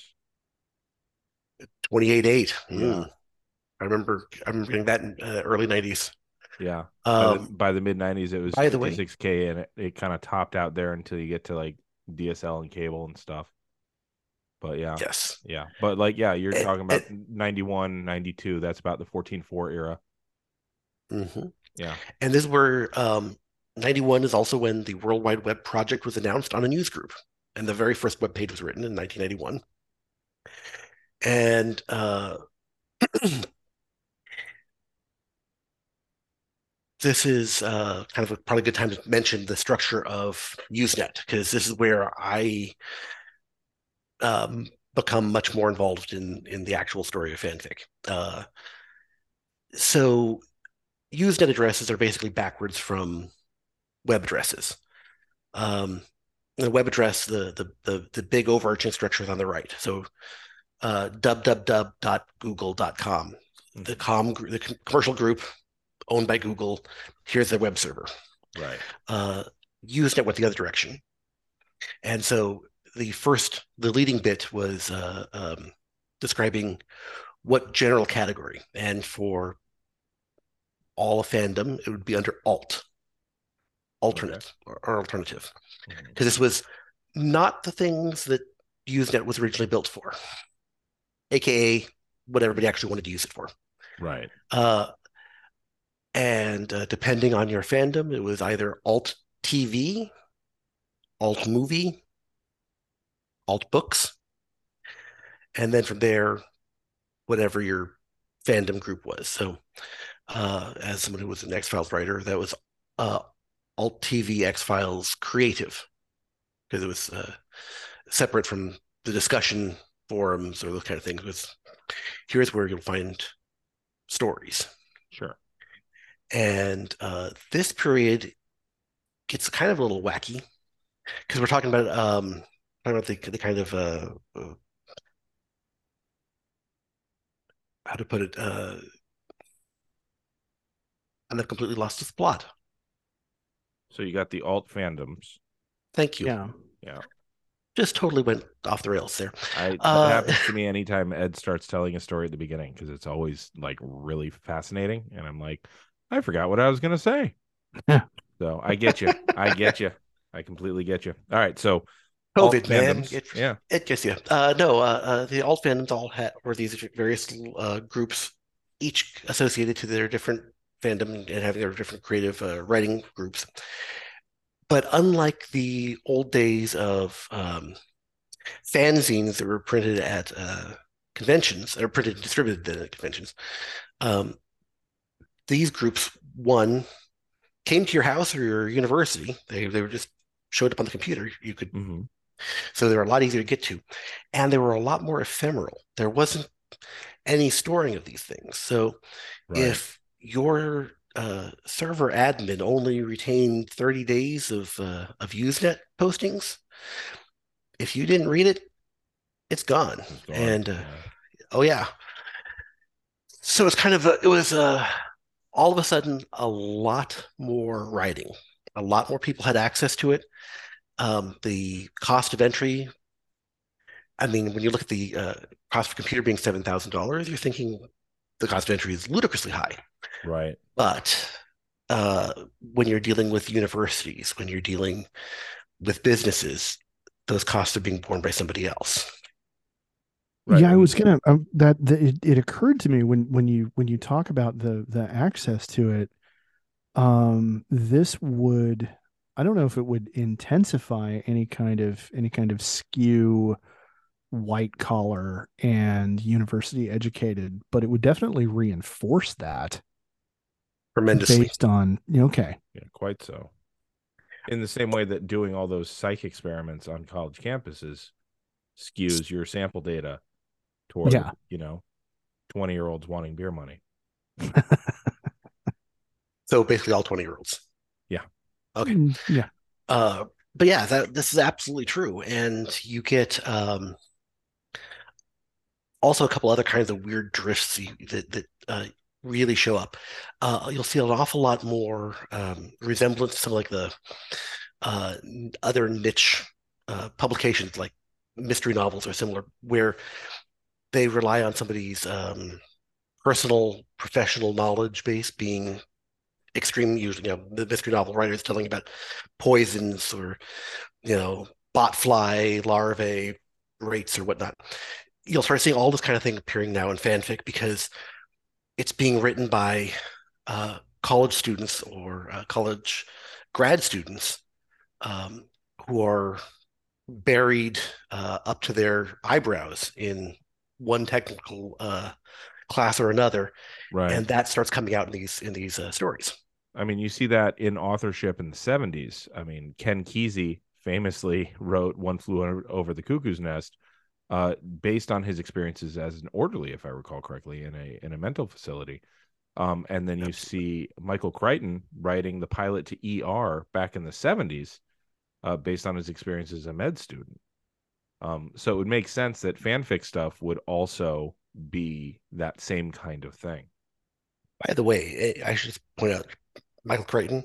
28.8. Yeah. Mm. I remember I remember getting that in uh, early 90s. Yeah. By the, Um, by the mid 90s, it was by the way- 56K and it, it kind of topped out there until you get to like DSL and cable and stuff. But yeah. yes. Yeah. But like, yeah, you're talking about 91, 92. That's about the 14.4 era. Mm-hmm. Yeah. And this is where um, 91 is also when the World Wide Web project was announced on a news group. And the very first web page was written in 1991. And uh, this is uh, kind of a, probably a good time to mention the structure of Usenet, because this is where I um, become much more involved in, in the actual story of fanfic. Uh, so Usenet addresses are basically backwards from web addresses. Um, the web address, the, the the the big overarching structure is on the right. So uh, www.google.com, the com the commercial group owned by Google. Here's their web server. Right. Uh, Usenet went the other direction, and so the first the leading bit was uh, um, describing what general category, and for all of fandom, it would be under alt, alternate or, or alternative, because this was not the things that Usenet was originally built for, aka what everybody actually wanted to use it for. Right. Uh, and uh, depending on your fandom, it was either alt TV, alt movie, alt books, and then from there, whatever your fandom group was. So, uh, as someone who was an X Files writer, that was uh, alt TV X Files creative because it was uh, separate from the discussion forums or those kind of things. It was here's where you'll find stories. Sure. And uh, this period gets kind of a little wacky because we're talking about um, talking about the, the kind of uh, uh, how to put it. Uh, and I've completely lost its plot. So you got the alt fandoms. Thank you. Yeah. Yeah. just totally went off the rails there. I that Uh, happens to me anytime Ed starts telling a story at the beginning because it's always like really fascinating, and I'm like, I forgot what I was gonna say. Yeah. So I get you. I get you. I completely get you. All right. So alt COVID, man. fandoms. It, yeah. it gets you. Uh, no, uh, uh, the alt fandoms all had were these various uh, groups, each associated to their different fandom and having their different creative uh, writing groups. But unlike the old days of um, fanzines that were printed at uh, conventions, or printed and distributed at conventions, um, these groups, one, came to your house or your university. They, they were just showed up on the computer. You could Mhm. so they were a lot easier to get to. And they were a lot more ephemeral. There wasn't any storing of these things. So Right. if your uh, server admin only retained 30 days of, uh, of Usenet postings, if you didn't read it, it's gone. It's gone. And uh, Yeah. oh, yeah. So it's kind of, a, it was uh, all of a sudden a lot more writing. A lot more people had access to it. Um, the cost of entry I mean, when you look at the uh, cost of a computer being seven thousand dollars, you're thinking the cost of entry is ludicrously high. right. But uh, when you're dealing with universities, when you're dealing with businesses, those costs are being borne by somebody else. Right. Yeah, I was gonna um, that, that it, it occurred to me when when you when you talk about the the access to it, um, this would I don't know if it would intensify any kind of any kind of skew white collar and university educated, but it would definitely reinforce that Tremendously. based on okay. Yeah, quite so. In the same way that doing all those psych experiments on college campuses skews your sample data toward, Yeah. you know, 20 year olds wanting beer money. So basically, all twenty year olds. Yeah okay. Mm, Yeah. Uh, but yeah, that this is absolutely true, and you get um, also a couple other kinds of weird drifts that that uh, really show up. Uh, you'll see an awful lot more um, resemblance to like the uh, other niche uh, publications, like mystery novels or similar, where they rely on somebody's um, personal professional knowledge base being extreme usually you know the mystery novel writers telling about poisons or you know botfly larvae rates or whatnot. You'll start seeing all this kind of thing appearing now in fanfic because it's being written by uh, college students or uh, college grad students um, who are buried uh, up to their eyebrows in one technical uh, class or another Right. and that starts coming out in these in these uh, stories I mean, you see that in authorship in the 70s. I mean, Ken Kesey famously wrote One Flew Over- the Cuckoo's Nest uh, based on his experiences as an orderly, if I recall correctly, in a in a mental facility. Um, and then you Absolutely. see Michael Crichton writing the pilot to ER back in the 70s uh, based on his experience as a med student. Um, so it would make sense that fanfic stuff would also be that same kind of thing. By the way, eh, I should point out Michael Crichton.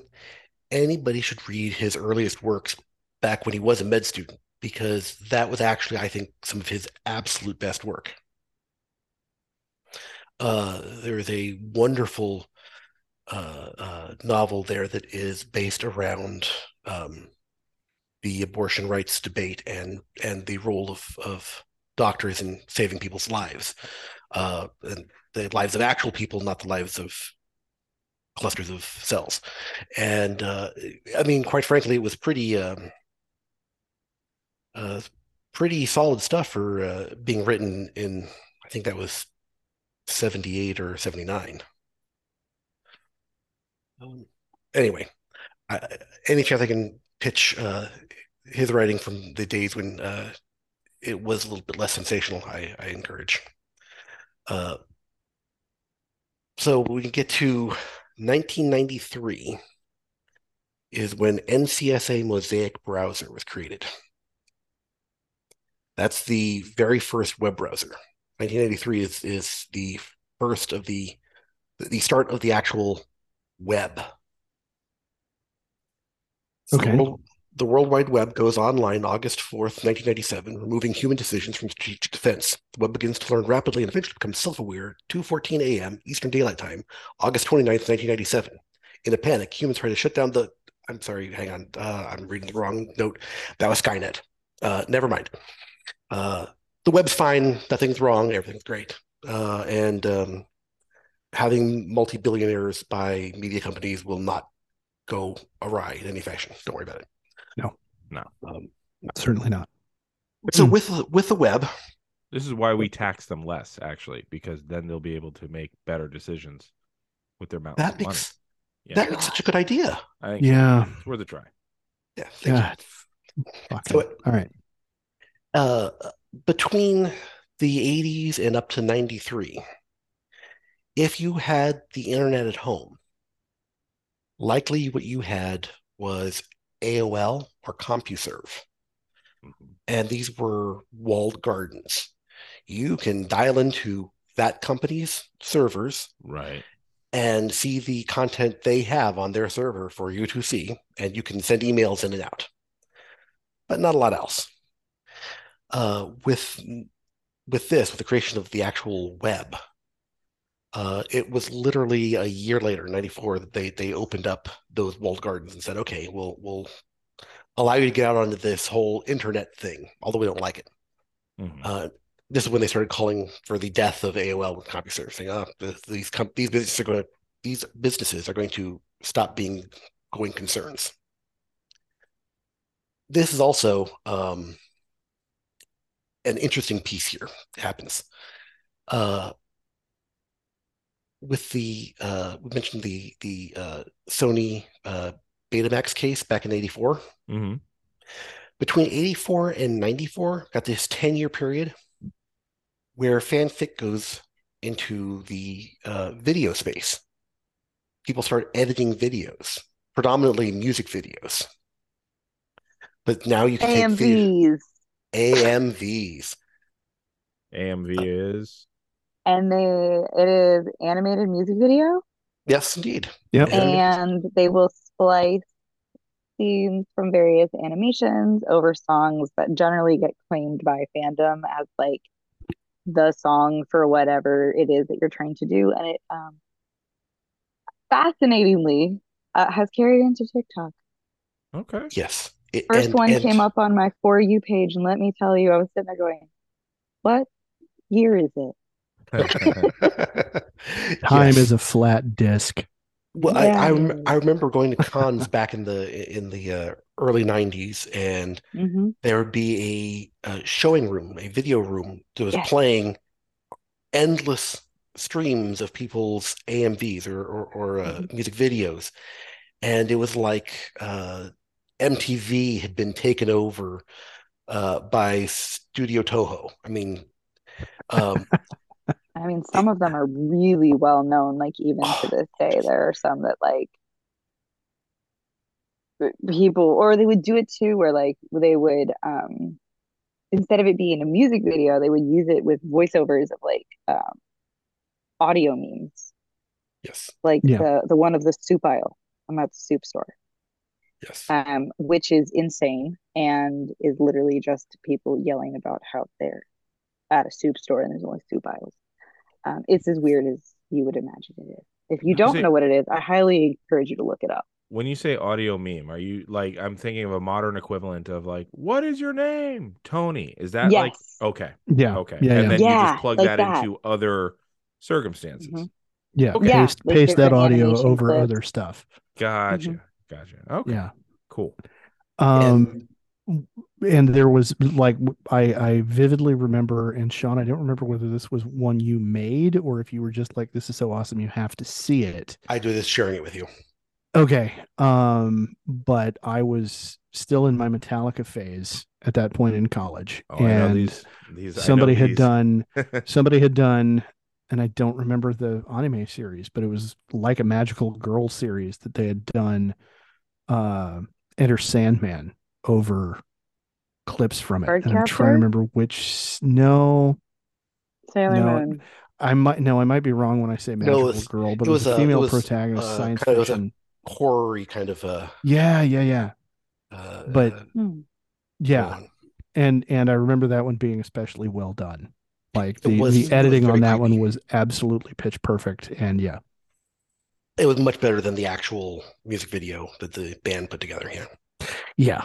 Anybody should read his earliest works back when he was a med student because that was actually, I think, some of his absolute best work. Uh, there is a wonderful uh, uh, novel there that is based around um, the abortion rights debate and and the role of of doctors in saving people's lives, uh, and the lives of actual people, not the lives of clusters of cells. And uh, I mean, quite frankly, it was pretty um, uh, pretty solid stuff for uh, being written in. I think that was seventy eight or seventy nine. Um, anyway, I, any chance I can pitch uh, his writing from the days when uh, it was a little bit less sensational, I, I encourage. Uh, so we get to 1993 is when NCSA Mosaic Browser was created. That's the very first web browser. 1983 is is the first of the the start of the actual web. Okay. World, the World Wide Web goes online August 4th, 1997, removing human decisions from strategic defense. The web begins to learn rapidly and eventually becomes self-aware 2.14 a.m. Eastern Daylight Time, August 29th, 1997. In a panic, humans try to shut down the... I'm sorry, hang on. Uh, I'm reading the wrong note. That was Skynet. Uh, never mind. Uh, the web's fine. Nothing's wrong. Everything's great. Uh, and um, having multi-billionaires by media companies will not go awry in any fashion. Don't worry about it. No. No. Um, Certainly not. so Hmm. with with the web, This is why we tax them less, actually, because then they'll be able to make better decisions with their mountains that of money. makes Yeah. that makes such a good idea. I think Yeah. it's worth a try. Yeah. Yeah. Fucking- So- all right. uh, between the 80s and up to 93, if you had the internet at home, likely what you had was AOL or CompuServe. Mhm. And these were walled gardens. You can dial into that company's servers Right. and see the content they have on their server for you to see, and you can send emails in and out, but not a lot else. Uh, with with this, with the creation of the actual web, uh, it was literally a year later, '94, that they they opened up those walled gardens and said, "Okay, we'll we'll allow you to get out onto this whole internet thing, although we don't like it." Mhm. Uh, this is when they started calling for the death of AOL with CompuServe, saying, "Ah, th- these com- these businesses are going to these businesses are going to stop being going concerns." This is also um, an interesting piece here happens. Uh, with the uh, we mentioned the the uh, Sony uh, Betamax case back in '84 Mhm. between 84 and 94 got this 10 year period where fanfic goes into the uh, video space. People start editing videos predominantly music videos. But now you can take video- AMVs. amvs AMV is And they it is animated music video yes indeed Yep. Yeah. and they will splice scenes from various animations over songs that generally get claimed by fandom as like the song for whatever it is that you're trying to do and it um fascinatingly uh, has carried into TikTok. okay. yes It- First and- one and- came up on my For You page and let me tell you I was sitting there going, "What year is it?" Time Yes. is a flat disc. Well, I, I. I remember going to cons back in the in the uh, early '90s, and hmm there would be a, a showing room, a video room that was Yes. playing endless streams of people's AMVs or or, or uh, Mhm. music videos, and it was like uh, MTV had been taken over uh, by Studio Toho. I mean, um, I mean, some of them are really well known. Like even to Oh, this day, there are some that like people, or they would do it too, where like they would um instead of it being a music video, they would use it with voiceovers of like um audio memes, yes, like Yeah. the the one of the soup aisle. I'm at the soup store, yes, um, which is insane and is literally just people yelling about how they're at a soup store and there's only soup aisles. Um, it's as weird as you would imagine it is. If you don't it- know what it is, I highly encourage you to look it up. When you say audio meme, are you like I'm thinking of a modern equivalent of like, what is your name? Tony. Is that like okay. Yeah. Okay. Yeah. and yeah. then you just plug like that, that. into other circumstances. Mhm. yeah. Okay. Yeah, Paste, like paste that audio over clips. other stuff. Gotcha. Mhm. Gotcha. Okay. Yeah. Cool. Um, and there was like I I vividly remember, and Sean, I don't remember whether this was one you made or if you were just like, "This is so awesome, you have to see it." I do this sharing it with you. Okay. Um, but I was still in my Metallica phase at that point in college, Oh, and these. These somebody had these. done somebody had done and i don't remember the anime series but it was like a magical girl series that they had done uh enter sandman over clips from it Bird and i'm trying to remember which no Sailor No, Moon. i might no i might be wrong when i say No, it magical was- girl but it it was, was, a uh, female was, protagonist uh, science kind of fiction Horror kind of uh yeah yeah yeah Uh, But- uh, Hmm. Yeah, one. and and I remember that one being especially well done. Like the, was- the editing on very that one was absolutely pitch perfect, and yeah, it was much better than the actual music video that the band put together. Yeah, yeah,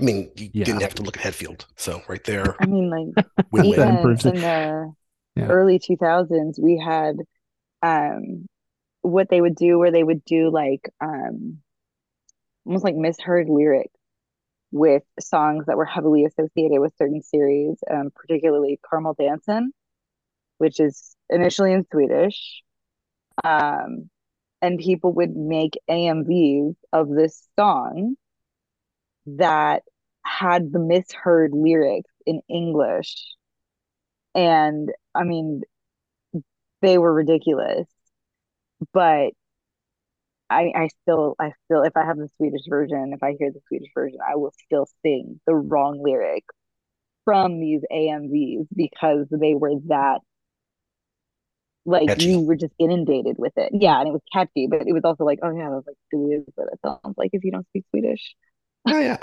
I mean, you Yeah. didn't have to look at Hetfield, so right there, I mean, like win-win. Even improves in the Yeah. early 2000s, we had um what they would do where they would do like um almost like misheard lyrics with songs that were heavily associated with certain series, um, particularly Caramelldansen, which is initially in Swedish. Um, and people would make AMVs of this song that had the misheard lyrics in English. And I mean, they were ridiculous. But I I still I still if I have the Swedish version, if I hear the Swedish version, I will still sing the wrong lyrics from these AMVs because they were that like Catchy. you were just inundated with it. Yeah, and it was catchy, but it was also like, oh yeah, that's like who is what it sounds like if you don't speak Swedish. Oh yeah.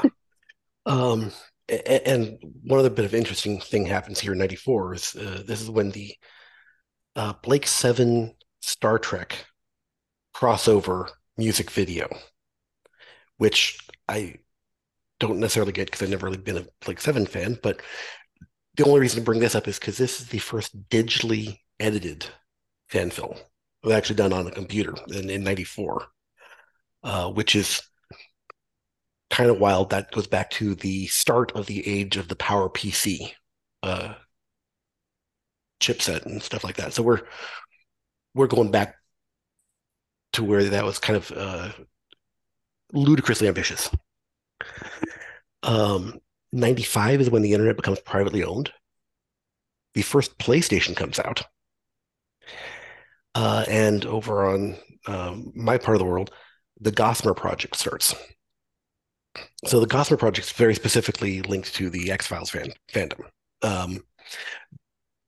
Um, and one other bit of interesting thing happens here in '94 is uh, this is when the uh, Blake Seven Star Trek crossover music video, which I don't necessarily get because I've never really been a Blake Seven fan, but the only reason to bring this up is because this is the first digitally edited fan film. Was actually done on a computer in, in '94, uh, which is kind of wild. That goes back to the start of the age of the Power PC uh, chipset and stuff like that. So we're we're going back to where that was kind of uh, ludicrously ambitious. Um, 95 is when the internet becomes privately owned. The first PlayStation comes out. Uh, and over on um, my part of the world, the Gossamer project starts. So the Gossamer project is very specifically linked to the X Files fan fandom. Um,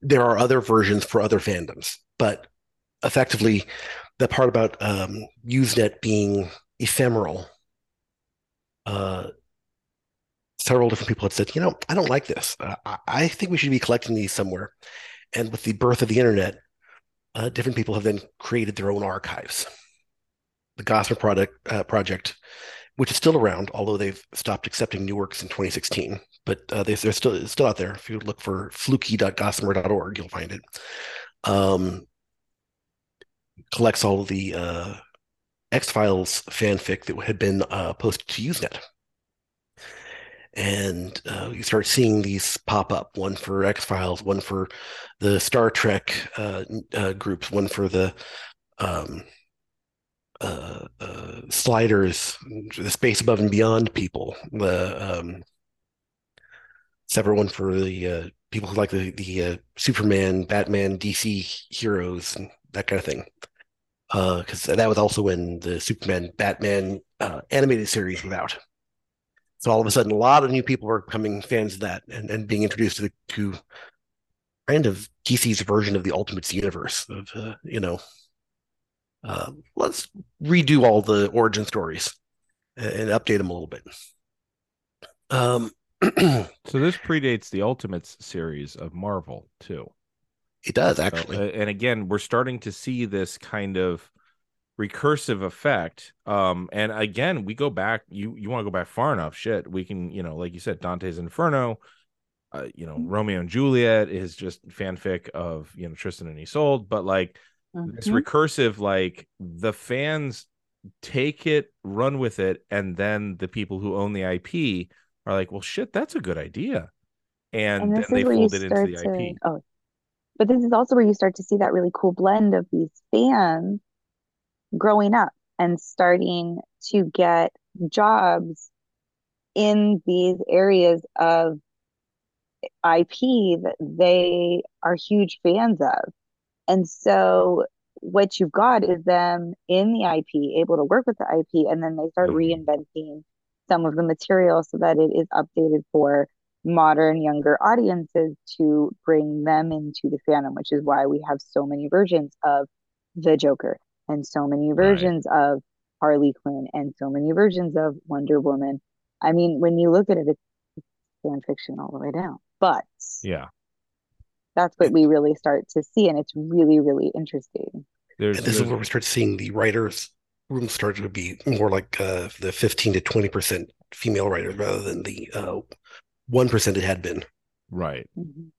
there are other versions for other fandoms, but effectively, the part about um, Usenet being ephemeral, uh, several different people had said, you know, I don't like this. Uh, I, think we should be collecting these somewhere. And with the birth of the internet, uh, different people have then created their own archives. The Gossamer product uh, project which is still around, although they've stopped accepting new works in 2016. But uh, they, they're still still out there. If you look for fluky.gossamer.org, you'll find it. Um, collects all the uh, X Files fanfic that had been uh, posted to Usenet. And uh, you start seeing these pop up one for X Files, one for the Star Trek uh, uh, groups, one for the um, uh, uh, sliders, the space above and beyond people, the um, separate one for the uh, people who like the the uh, Superman, Batman, DC heroes, that kind of thing. Because that was also when the Superman, Batman uh, animated series was out. So all of a sudden, a lot of new people were becoming fans of that and, and being introduced to the to kind of DC's version of the Ultimates universe of uh, you know uh, let's redo all the origin stories and, update them a little bit. Um, So this predates the Ultimates series of Marvel too. It does actually. uh, and again, we're starting to see this kind of recursive effect. Um, and again, we go back. You you want to go back far enough? Shit, we can. You know, like you said, Dante's Inferno. Uh, you know, Romeo and Juliet is just fanfic of you know Tristan and Isolde, but like this Mhm. recursive, like the fans take it, run with it, and then the people who own the IP are like, well, shit, that's a good idea, and, And then they is where you fold it into the to, IP. oh, but this is also where you start to see that really cool blend of these fans growing up and starting to get jobs in these areas of IP that they are huge fans of. And so what you've got is them in the IP, able to work with the IP, and then they start Mhm. reinventing some of the material so that it is updated for modern younger audiences to bring them into the fandom, which is why we have so many versions of the Joker and so many versions of Harley Quinn and so many versions of Wonder Woman. I mean, when you look at it, it's fan fiction all the way down. But Yeah. That's what we really start to see, and it's really, really interesting. There's, And this is where we start seeing the writers room start to be more like uh, the 15 to 20 percent female writers rather than the uh, one percent it had been. right. Mhm.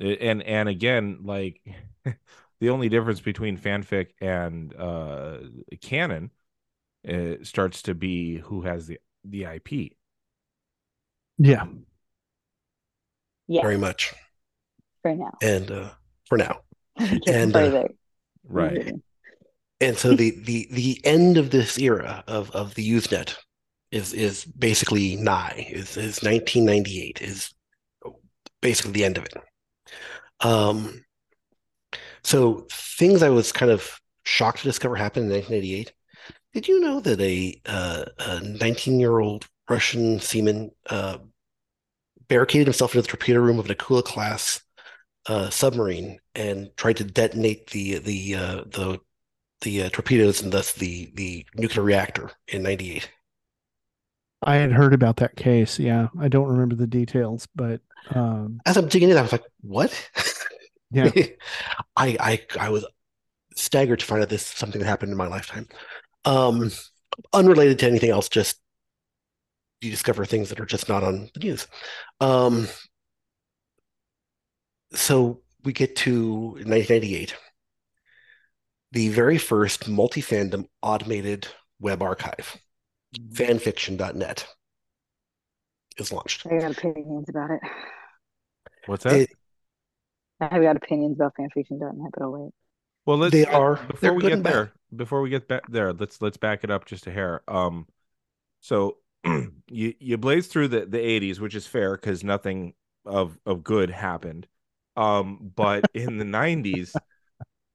and and again like the only difference between fanfic and uh canon uh, starts to be who has the the ip Yeah. Yeah, Very much. For now. And uh, for now. And, uh, right Mhm. And so the the the end of this era of of the Usenet is is basically nigh. Is is 1998 is basically the end of it. Um, so things I was kind of shocked to discover happened in 1988. Did you know that a uh, a 19 year old Russian seaman uh, barricaded himself into the torpedo room of an Akula class uh, submarine and tried to detonate the the uh, the the uh, torpedoes and thus the the nuclear reactor in 98 I had heard about that case. Yeah. I don't remember the details, but um, as i'm digging in i was like what yeah. I, I i was staggered to find out this something that happened in my lifetime um unrelated to anything else just you discover things that are just not on the news um so we get to 1998 the very first multi-fandom automated web archive fanfiction.net is launched I got opinions about it. what's that It- I have got opinions about fanfiction.net, but I'll wait. well let's they are- before they're we good get and bad. there before we get back there let's let's back it up just a hair um so you you blaze through the the 80s which is fair because nothing of of good happened um but in the 90s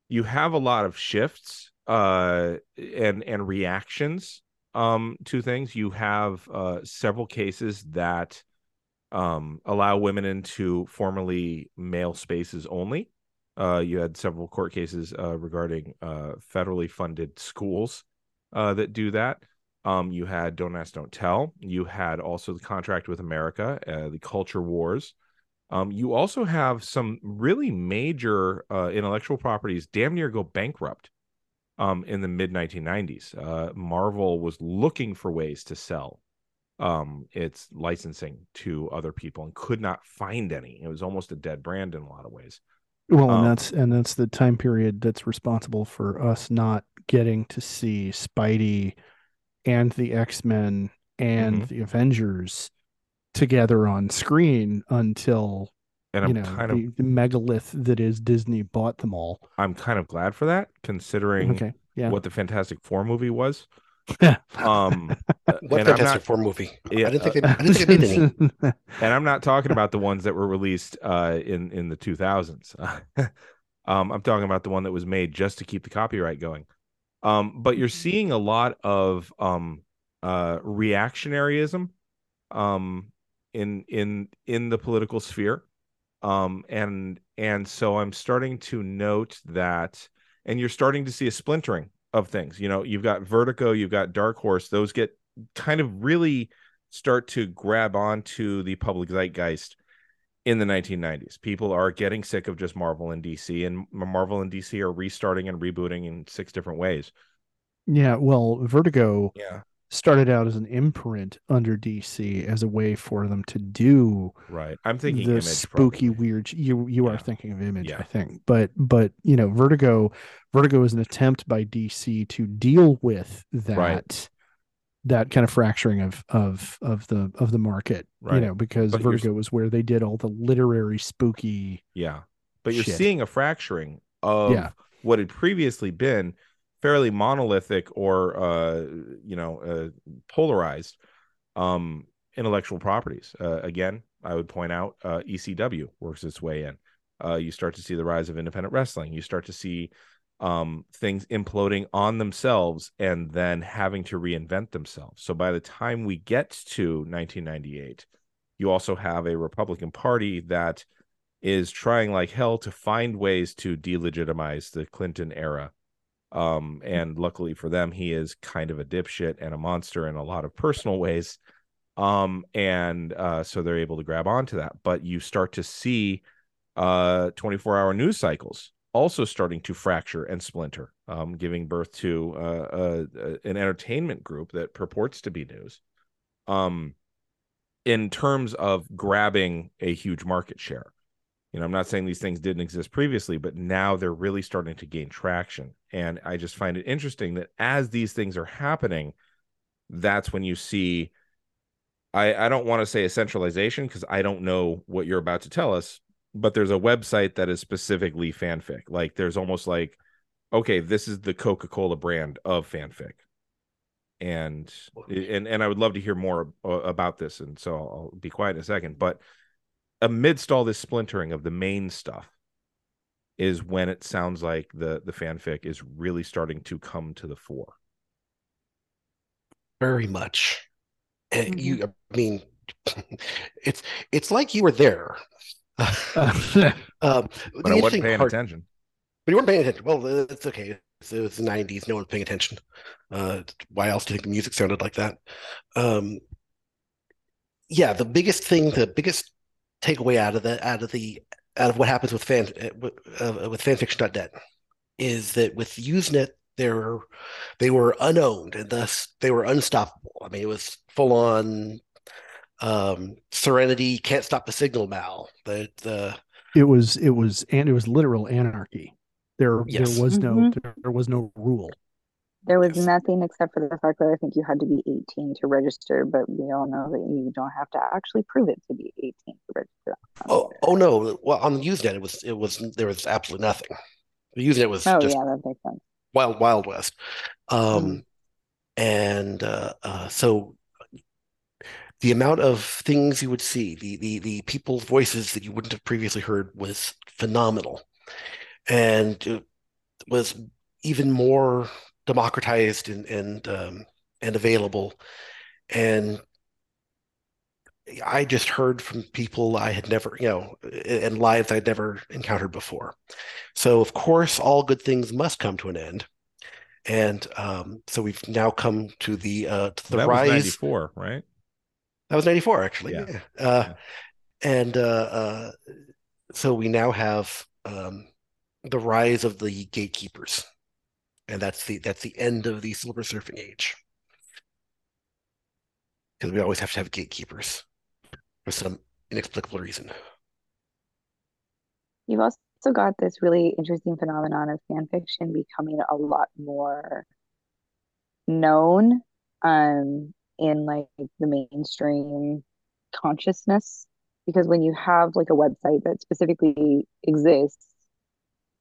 you have a lot of shifts uh and and reactions um to things. You have uh several cases that um allow women into formerly male spaces only. Uh you had several court cases uh regarding uh federally funded schools uh that do that. Um you had don't ask don't tell. You had also the contract with america the culture wars um, you also have some really major uh, intellectual properties damn near go bankrupt um, in the mid 1990s. Uh, Marvel was looking for ways to sell um, its licensing to other people and could not find any. It was almost a dead brand in a lot of ways. Well, Um, and that's and that's the time period that's responsible for us not getting to see Spidey and the X-Men and Mhm. the Avengers together on screen until And I'm you know kind of the, the megalith that is Disney bought them all. I'm kind of glad for that, considering Okay, yeah. what the Fantastic Four movie was. Um, what and I'm fantastic not four movie Yeah, i didn't think they, i didn't think they did any and I'm not talking about the ones that were released uh, in in the 2000s. um, I'm talking about the one that was made just to keep the copyright going. Um, but you're seeing a lot of um, uh, reactionaryism um, in in in the political sphere, um, and and so I'm starting to note that, and you're starting to see a splintering of things. You know, you've got Vertigo, you've got Dark Horse; those get kind of really start to grab onto the public zeitgeist in the 1990s. People are getting sick of just Marvel and DC, and Marvel and DC are restarting and rebooting in six different ways. Yeah, well, Vertigo Yeah, started out as an imprint under DC as a way for them to do right. I'm thinking the image spooky probably. weird you you Yeah. are thinking of image Yeah. i think but but you know vertigo vertigo is an attempt by dc to deal with that Right. that kind of fracturing of of of the of the market right. you know because But vertigo was where they did all the literary spooky Yeah, but you're Shit. seeing a fracturing of Yeah. what had previously been fairly monolithic or uh, you know uh, polarized um, intellectual properties. Uh, again, I would point out uh, ECW works its way in. Uh, you start to see the rise of independent wrestling. You start to see um, things imploding on themselves and then having to reinvent themselves. So by the time we get to 1998, you also have a Republican Party that is trying like hell to find ways to delegitimize the Clinton era Um, and luckily for them, he is kind of a dipshit and a monster in a lot of personal ways. Um, and uh, so they're able to grab onto that. But you start to see uh 24 hour news cycles also starting to fracture and splinter, um, giving birth to uh, uh, an entertainment group that purports to be news. Um, in terms of grabbing a huge market share. You know, I'm not saying these things didn't exist previously, but now they're really starting to gain traction. And I just find it interesting that as these things are happening, that's when you see I, I don't want to say a centralization because I don't know what you're about to tell us, but there's a website that is specifically fanfic. Like there's almost like, okay, this is the Coca-Cola brand of fanfic and and and I would love to hear more about this, and so I'll be quiet in a second. But amidst all this splintering of the main stuff, is when it sounds like the the fanfic is really starting to come to the fore. Very much. Mm-hmm. You, I mean, it's it's like you were there. um, but I wasn't paying part, attention. But you weren't paying attention. Well, it's okay. So it was the 90s. No one's paying attention. Uh, why else do you think the music sounded like that? Um, yeah, the biggest thing, the biggest takeaway out of the out of the out of what happens with fan uh, with fanfiction.net is that with Usenet they were they were unowned and thus they were unstoppable. I mean, it was full on um, Serenity can't stop the signal mal. The the it was it was and it was literal anarchy. There, yes. there was no, mm-hmm. there was no rule. There was yes. nothing except for the fact that I think you had to be 18 to register, but we all know that you don't have to actually prove it to be 18 to register. Oh, oh no! Well, on the Usenet, it was, it was, there was absolutely nothing. The Usenet was oh yeah, that makes sense. Wild, wild west, um, mm-hmm. and uh, uh, so the amount of things you would see, the the the people's voices that you wouldn't have previously heard was phenomenal and was even more democratized and and um, and available. And I just heard from people I had never, you know, and lives I'd never encountered before. So of course, all good things must come to an end. And um, so we've now come to the uh, to the that rise. Was 94, right? That was 94, actually. Yeah. yeah. Uh, yeah. And uh, uh, so we now have um, the rise of the gatekeepers, and that's the that's the end of the silver surfing age. Because we always have to have gatekeepers for some inexplicable reason. You've also got this really interesting phenomenon of fan fiction becoming a lot more known um, in like the mainstream consciousness because when you have like a website that specifically exists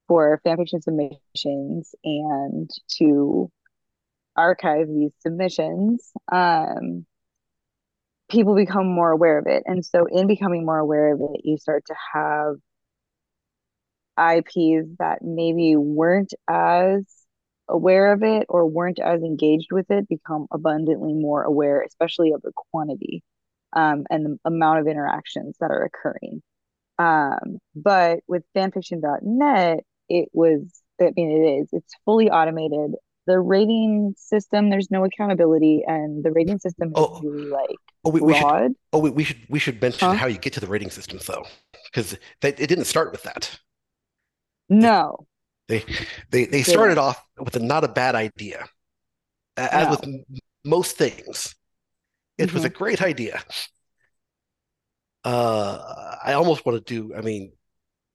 for fanfiction submissions and to archive these submissions, um, people become more aware of it. And so, in becoming more aware of it, you start to have IPs that maybe weren't as aware of it or weren't as engaged with it become abundantly more aware, especially of the quantity um, and the amount of interactions that are occurring. Um, but with fanfiction.net, it was i mean it is it's fully automated the rating system there's no accountability and the rating system is oh, really like oh, we, we should, oh we, we should we should mention huh? how you get to the rating system though because it didn't start with that no they they they started yeah. off with a not a bad idea as no. with most things it mm-hmm. was a mm-hmm. great idea uh i almost want to do i mean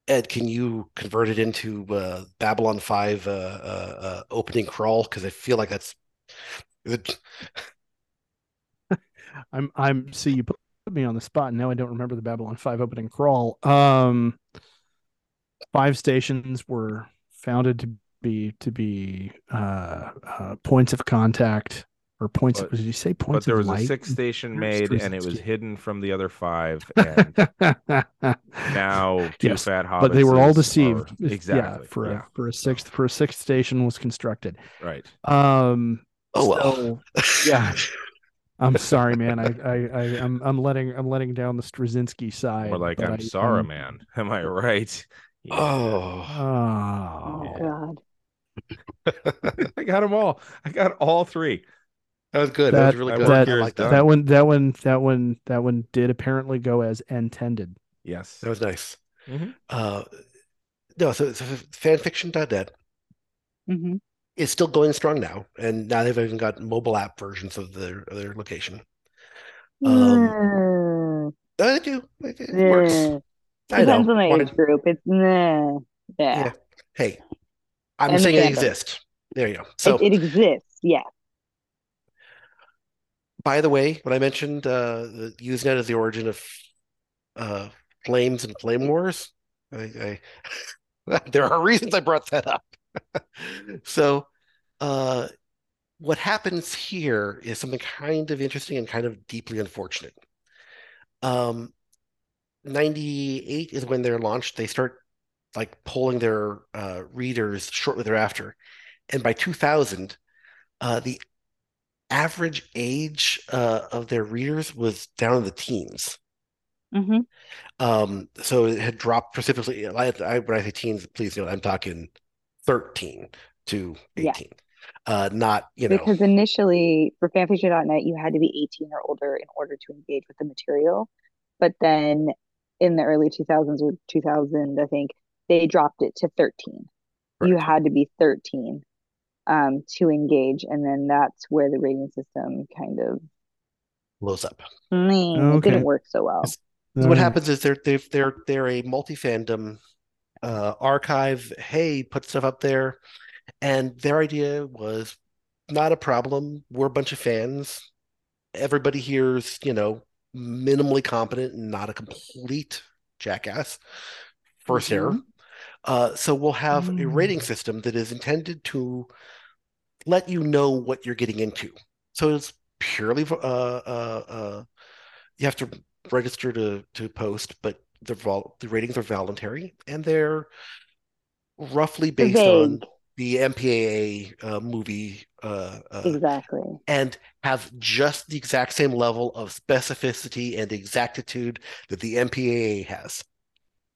Ed, can you convert it into uh, Babylon Five uh, uh, uh opening crawl? Because I feel like that's. I'm I'm see you put me on the spot and now I don't remember the Babylon Five opening crawl. Um, five stations were founded to be to be uh, uh, points of contact or points. But, did you say points? But there was light? a sixth station made, and it was hidden from the other five. And now two yes, fat hobbits. But they were all deceived. Are, exactly. Yeah, for yeah. a for a sixth for a sixth station was constructed. Right. Um. Oh well. So, yeah. I'm sorry, man. I, I, I, am I'm letting, I'm letting down the Straczynski side. Or like, I'm I, sorry, um, man. Am I right? Yeah. Oh. oh. God. I got them all. I got all three. That was good. That, That- was really good. work I like that. That one, that one, that one, that one did apparently go as intended. Yes. That was nice. Mhm. Uh, no, so, so fanfiction.net hmm is still going strong now, and now they've even got mobile app versions of their of their location. Um, they do. It, it works. I Depends know. on the Why- age group. It's nah. Yeah. Yeah. Hey, I'm And saying it exists. There you go. So, it, it exists. Yeah. By the way, when I mentioned uh, the Usenet as the origin of uh, flames and flame wars, I, I there are reasons I brought that up. so, uh, what happens here is something kind of interesting and kind of deeply unfortunate. Um, 98 is when they're launched. They start like polling their uh, readers shortly thereafter. And by 2000, uh, the average age uh, of their readers was down in the teens. hmm Um, so it had dropped precipitously. I, I, when I say teens, please know I'm talking 13 to Yeah. 18. Uh, not, you know, Because initially for fanfiction.net, you had to be 18 or older in order to engage with the material. But then in the early 2000s or 2000, I think they dropped it to 13. You had to be 13 um, to engage. And then that's where the rating system kind of, blows up. meh, it Okay. didn't work so well. So what happens is they're they're they're they're a multi-fandom uh, archive. Hey, put stuff up there, and their idea was not a problem. We're a bunch of fans. Everybody here's you know minimally competent and not a complete jackass. 1st error. Uh, so we'll have a rating Mm. system that is intended to let you know what you're getting into. So it's purely uh, uh, uh, you have to register to to post, but the vol the ratings are voluntary and they're roughly based on the MPAA uh, movie uh, uh, Exactly. and have just the exact same level of specificity and exactitude that the MPAA has.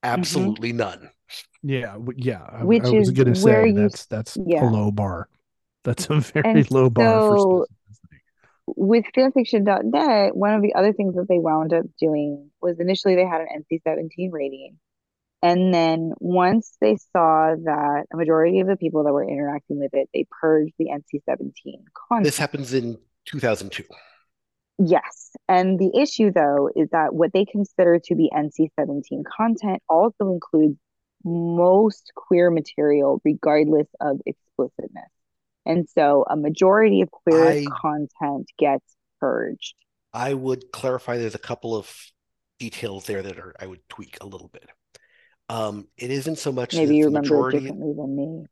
Absolutely none. Yeah, yeah. Which I was is gonna where say you that's that's yeah. a low bar. That's a very And low bar for so- specificity. with fanfiction.net, one of the other things that they wound up doing was initially they had an NC-17 rating. And then once they saw that a majority of the people that were interacting with it, they purged the NC-17 content. This happens in 2002. Yes. And the issue, though, is that what they consider to be NC-17 content also includes most queer material, regardless of explicitness. And so a majority of queer I- content gets purged. I would clarify there's a couple of details there that are I would tweak a little bit. Um, it isn't so much Maybe you the remember it majority, differently than me.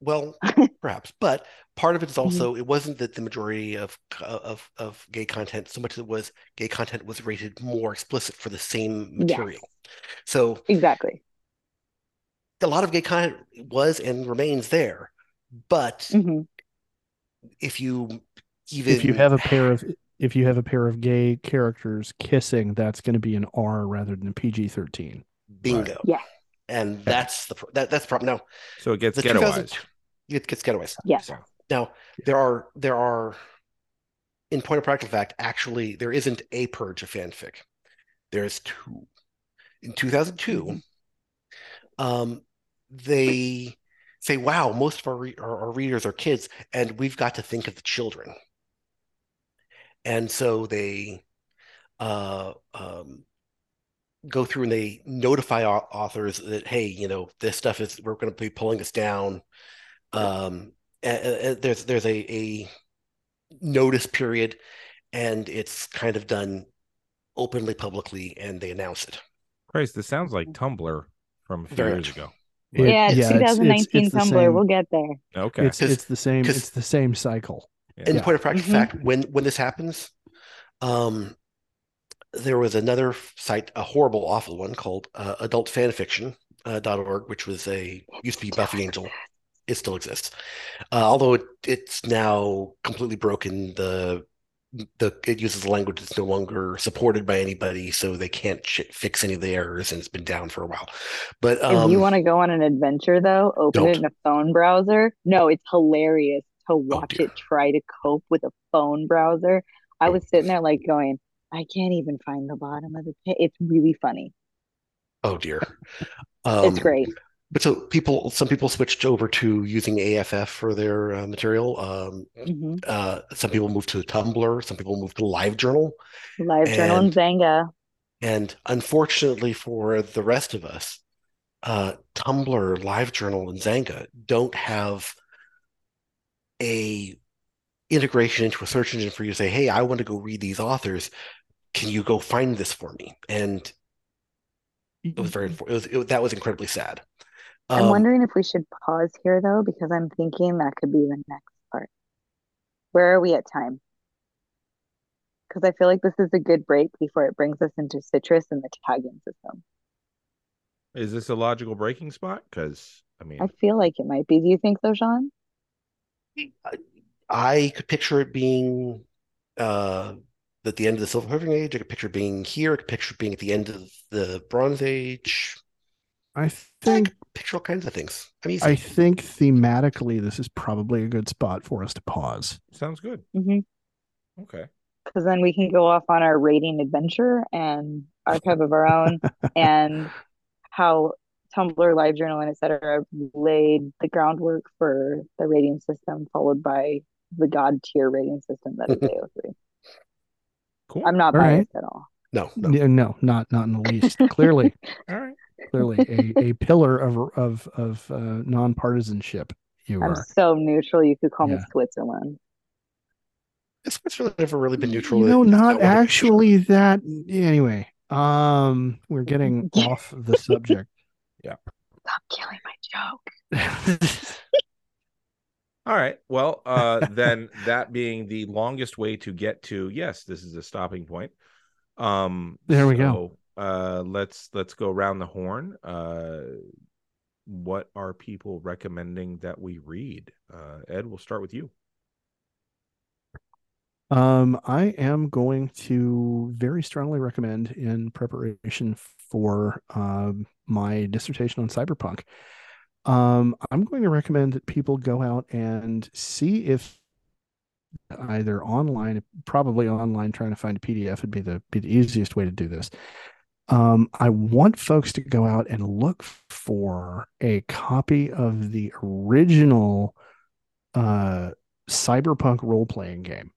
well, perhaps, but part of it is Mm-hmm. also it wasn't that the majority of of of gay content so much as it was gay content was rated more explicit for the same material. So Exactly. A lot of gay content was and remains there, but hmm if you even If you have a pair of if you have a pair of gay characters kissing, that's going to be an R rather than a PG thirteen. bingo, yeah, and that's the that that's the problem. Now So it gets the 2000 ghettoized. it gets getaways. Yes. So, Now, there are there are in point of practical fact, actually there isn't a purge of fanfic. There's two. In 2002, Mhm. um, they say, "Wow, most of our, re- our our readers are kids, and we've got to think of the children." And so they uh, um, go through and they notify au- authors that, "Hey, you know, this stuff is we're going to be pulling this down." Um, and, and there's there's a, a notice period, and it's kind of done openly, publicly, and they announce it. Christ, this sounds like Tumblr from a few Very years much. ago. It- yeah, it's yeah, it's- it's- 2019 it's Tumblr. same- We'll get there. Okay. It's 'Cause- it's the same 'cause- it's the same cycle. Yeah. In Yeah. point of practical Mhm. fact, when when this happens, um, there was another site, a horrible, awful one called uh, adultfanfiction.org, which was a used to be Buffy Angel. It still exists, uh, although it, it's now completely broken. The the it uses a language that's no longer supported by anybody, so they can't fix any of the errors, and it's been down for a while. But um, if you want to go on an adventure, though, open it don't. in a phone browser. No, it's hilarious to watch dear. it try to cope with a phone browser. I was sitting there like going, I can't even find the bottom of the page. It's really funny. oh dear, It's um, great. But so people, some people switched over to using AFF for their uh, material. Um, hmm uh, some people moved to Tumblr. Some people moved to LiveJournal. Live journal and And Xanga. and unfortunately for the rest of us, uh, Tumblr, LiveJournal, and Xanga don't have a integration into a search engine for you to say, "Hey, I want to go read these authors. Can you go find this for me?" And it was very, it was it, that was incredibly sad. I'm Um, wondering if we should pause here though, because I'm thinking that could be the next part. Where are we at time? Because I feel like this is a good break before it brings us into citrus and the tagging system. Is this a logical breaking spot? Because I mean, I feel like it might be. Do you think so, Sean? I could picture it being uh, at the end of the Silver Hovering Age. I could picture it being here. I could picture it being at the end of the Bronze Age. I I think could picture all kinds of things. I'm easy. I think thematically this is probably a good spot for us to pause. sounds good. Mm-hmm. Okay. Because then we can go off on our rating adventure and archive of our own and how Tumblr, LiveJournal, and etc. laid the groundwork for the rating system, followed by the god tier rating system that is AO3. Cool. I'm not All right. biased at all. no, no. Yeah, No, not not in the least. clearly, All right. Clearly a, a pillar of of of uh, nonpartisanship. You I'm are. so neutral. You could call me Yeah. Switzerland. It's, it's really never really been neutral. You know, not one of- actually that. Anyway, um, we're getting off the subject. Yeah. Stop killing my joke. All right. Well, uh, then that being the longest way to get to yes, this is a stopping point. Um, There we go. Uh, let's let's go around the horn. Uh, what are people recommending that we read? Uh, Ed, we'll start with you. Um, I am going to very strongly recommend in preparation for um, my dissertation on cyberpunk. Um, I'm going to recommend that people go out and see if either online, probably online, trying to find a PDF would be the be the easiest way to do this. Um, I want folks to go out and look for a copy of the original uh, cyberpunk role playing game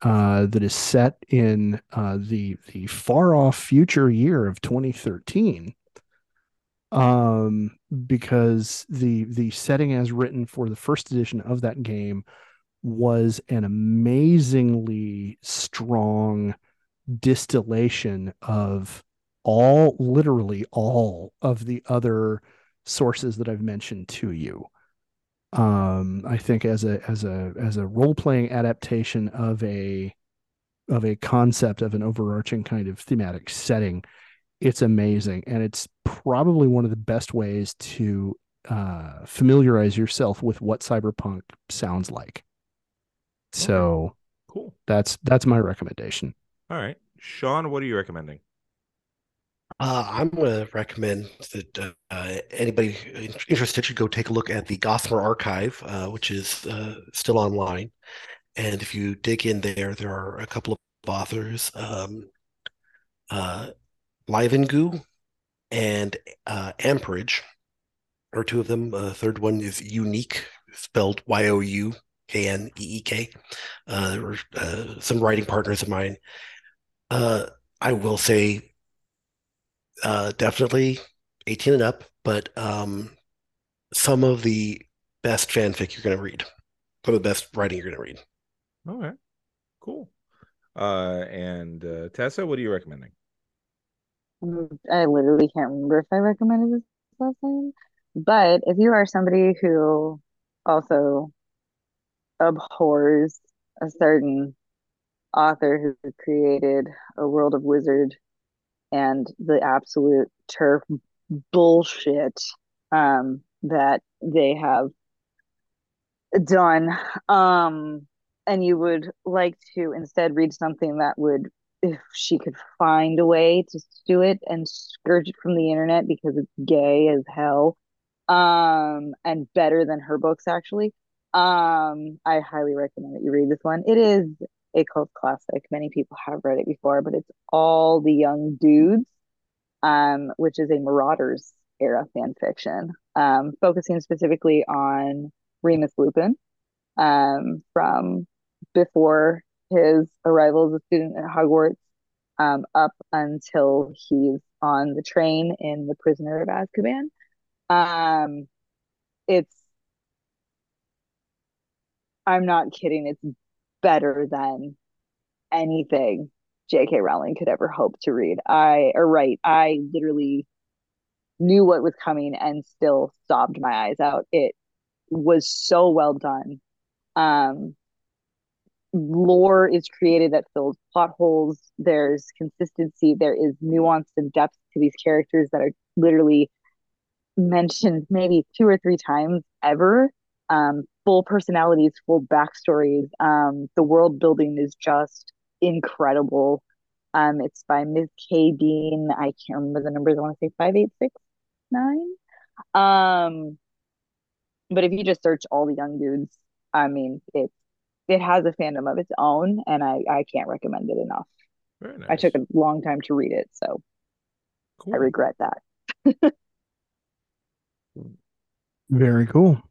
uh, that is set in uh, the the far off future year of 2013 um because the the setting as written for the first edition of that game was an amazingly strong distillation of all literally all of the other sources that I've mentioned to you. Um i think as a as a as a role-playing adaptation of a of a concept of an overarching kind of thematic setting it's amazing. And it's probably one of the best ways to uh familiarize yourself with what cyberpunk sounds like. So Cool. that's that's my recommendation All right, Sean, what are you recommending? Uh, I'm going to recommend that uh, anybody interested should go take a look at the Gossamer Archive, uh, which is uh, still online. And if you dig in there, there are a couple of authors, um, uh, Livengu and uh, Amperage are two of them. The third one is Unique, spelled Y-O-U-K-N-E-E-K. Uh, there were some writing partners of mine. Uh, I will say uh, definitely 18 and up, but um, some of the best fanfic you're going to read, some of the best writing you're going to read. All right, cool. Uh, and uh, Tessa, what are you recommending? Mm, I literally can't remember if I recommended this last time. But if you are somebody who also abhors a certain author who created a world of wizard and the absolute turf bullshit um, that they have done, um, and you would like to instead read something that would if she could find a way to do it and scourge it from the internet because it's gay as hell um and better than her books actually um i highly recommend that you read this one. It is a cult classic many people have read it before but it's all the young dudes um which is a marauders era fan fiction um focusing specifically on remus lupin um from before his arrival as a student at Hogwarts um, up until he's on the train in The Prisoner of Azkaban. Um, it's, I'm not kidding, it's better than anything J.K. Rowling could ever hope to read. I, or write, I literally knew what was coming and still sobbed my eyes out. It was so well done. Um, lore is created that fills plot holes. There's consistency. There is nuance and depth to these characters that are literally mentioned maybe two or three times ever. Um, full personalities, full backstories. Um, the world building is just incredible. Um, it's by Ms. K. Dean. I can't remember the numbers. I want to say five eight six nine. Um, but if you just search all the young dudes, I mean, it's it has a fandom of its own, and I I can't recommend it enough. Very nice. I took a long time to read it, so cool. I regret that. Very cool.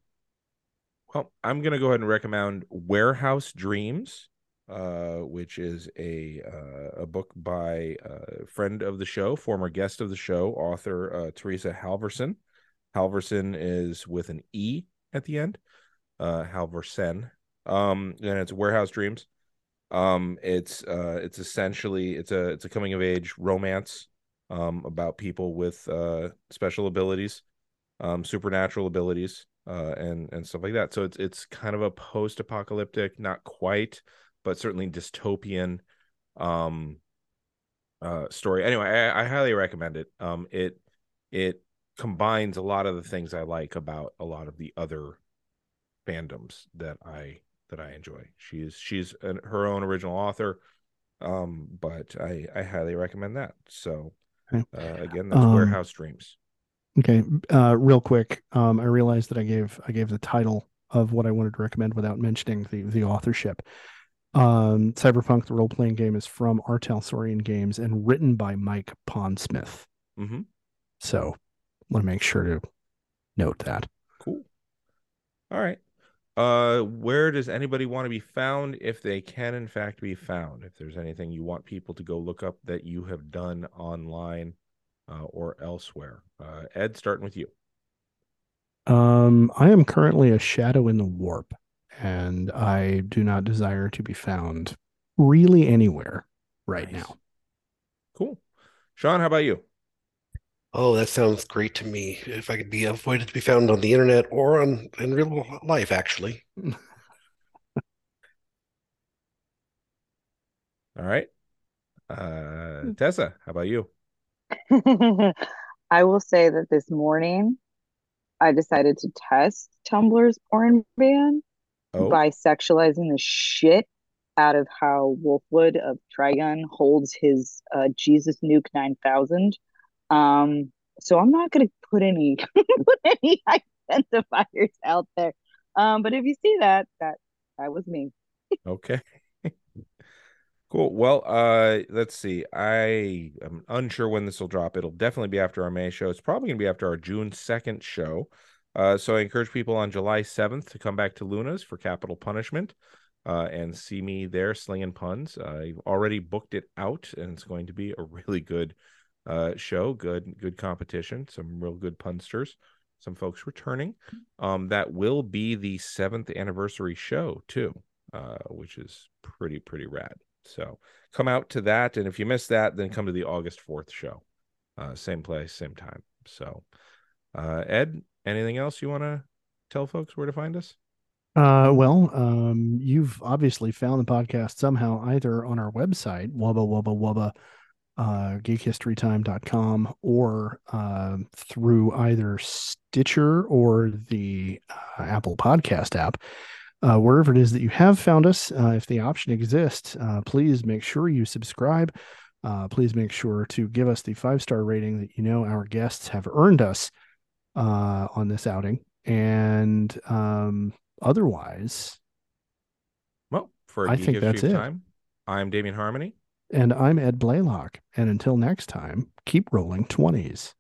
Well, I'm gonna go ahead and recommend Warehouse Dreams, uh, which is a uh, a book by a friend of the show, former guest of the show, author uh, Teresa Halversen. Halversen is with an E at the end. Uh, Halversen, um, and it's Warehouse Dreams. Um, it's uh, it's essentially it's a it's a coming of age romance um, about people with uh, special abilities, um, supernatural abilities, uh, and and stuff like that. So it's it's kind of a post apocalyptic, not quite, but certainly dystopian um uh story anyway I, I highly recommend it um it it combines a lot of the things i like about a lot of the other fandoms that i that I enjoy. She's she's an, her own original author, um, but I I highly recommend that. So uh, again, that's um, Warehouse Dreams. Okay, uh, real quick, um, I realized that I gave I gave the title of what I wanted to recommend without mentioning the the authorship. Um, Cyberpunk, the role playing game, is from R. Talsorian Games and written by Mike Pondsmith. Mm-hmm. So, want to make sure to note that. Cool. All right uh where does anybody want to be found if they can in fact be found if there's anything you want people to go look up that you have done online uh, or elsewhere uh ed starting with you um i am currently a shadow in the warp and i do not desire to be found really anywhere right nice. now cool sean how about you Oh, that sounds great to me. If I could be avoided to be found on the internet or on in real life, actually. All right. Uh, Tessa, how about you? I will say that this morning I decided to test Tumblr's porn ban Oh, by sexualizing the shit out of how Wolfwood of Trigun holds his uh, Jesus Nuke 9000. Um, so I'm not going to put any put any identifiers out there. Um, but if you see that, that that was me. okay. Cool. Well, uh, let's see. I am unsure when this will drop. It'll definitely be after our May show. It's probably going to be after our June 2nd show. Uh, so I encourage people on July 7th to come back to Luna's for Capital Punishment uh, and see me there slinging puns. I've already booked it out, and it's going to be a really good uh, show. Good, good competition. Some real good punsters. Some folks returning. Um, that will be the seventh anniversary show too, uh, which is pretty pretty rad. So come out to that, and if you missed that, then come to the August fourth show. Uh, same place, same time. So, uh, Ed, anything else you want to tell folks where to find us? Uh, well, um, you've obviously found the podcast somehow, either on our website, wubba wubba wubba uh, geekhistorytime.com or uh, through either Stitcher or the uh, Apple Podcast app. Uh, wherever it is that you have found us, uh, if the option exists, uh, please make sure you subscribe. Uh, please make sure to give us the five star rating that you know our guests have earned us uh, on this outing. And um, otherwise, Well, for a I think that's it. time, I'm Damien Harmony. and I'm Ed Blaylock. And until next time, keep rolling 20s.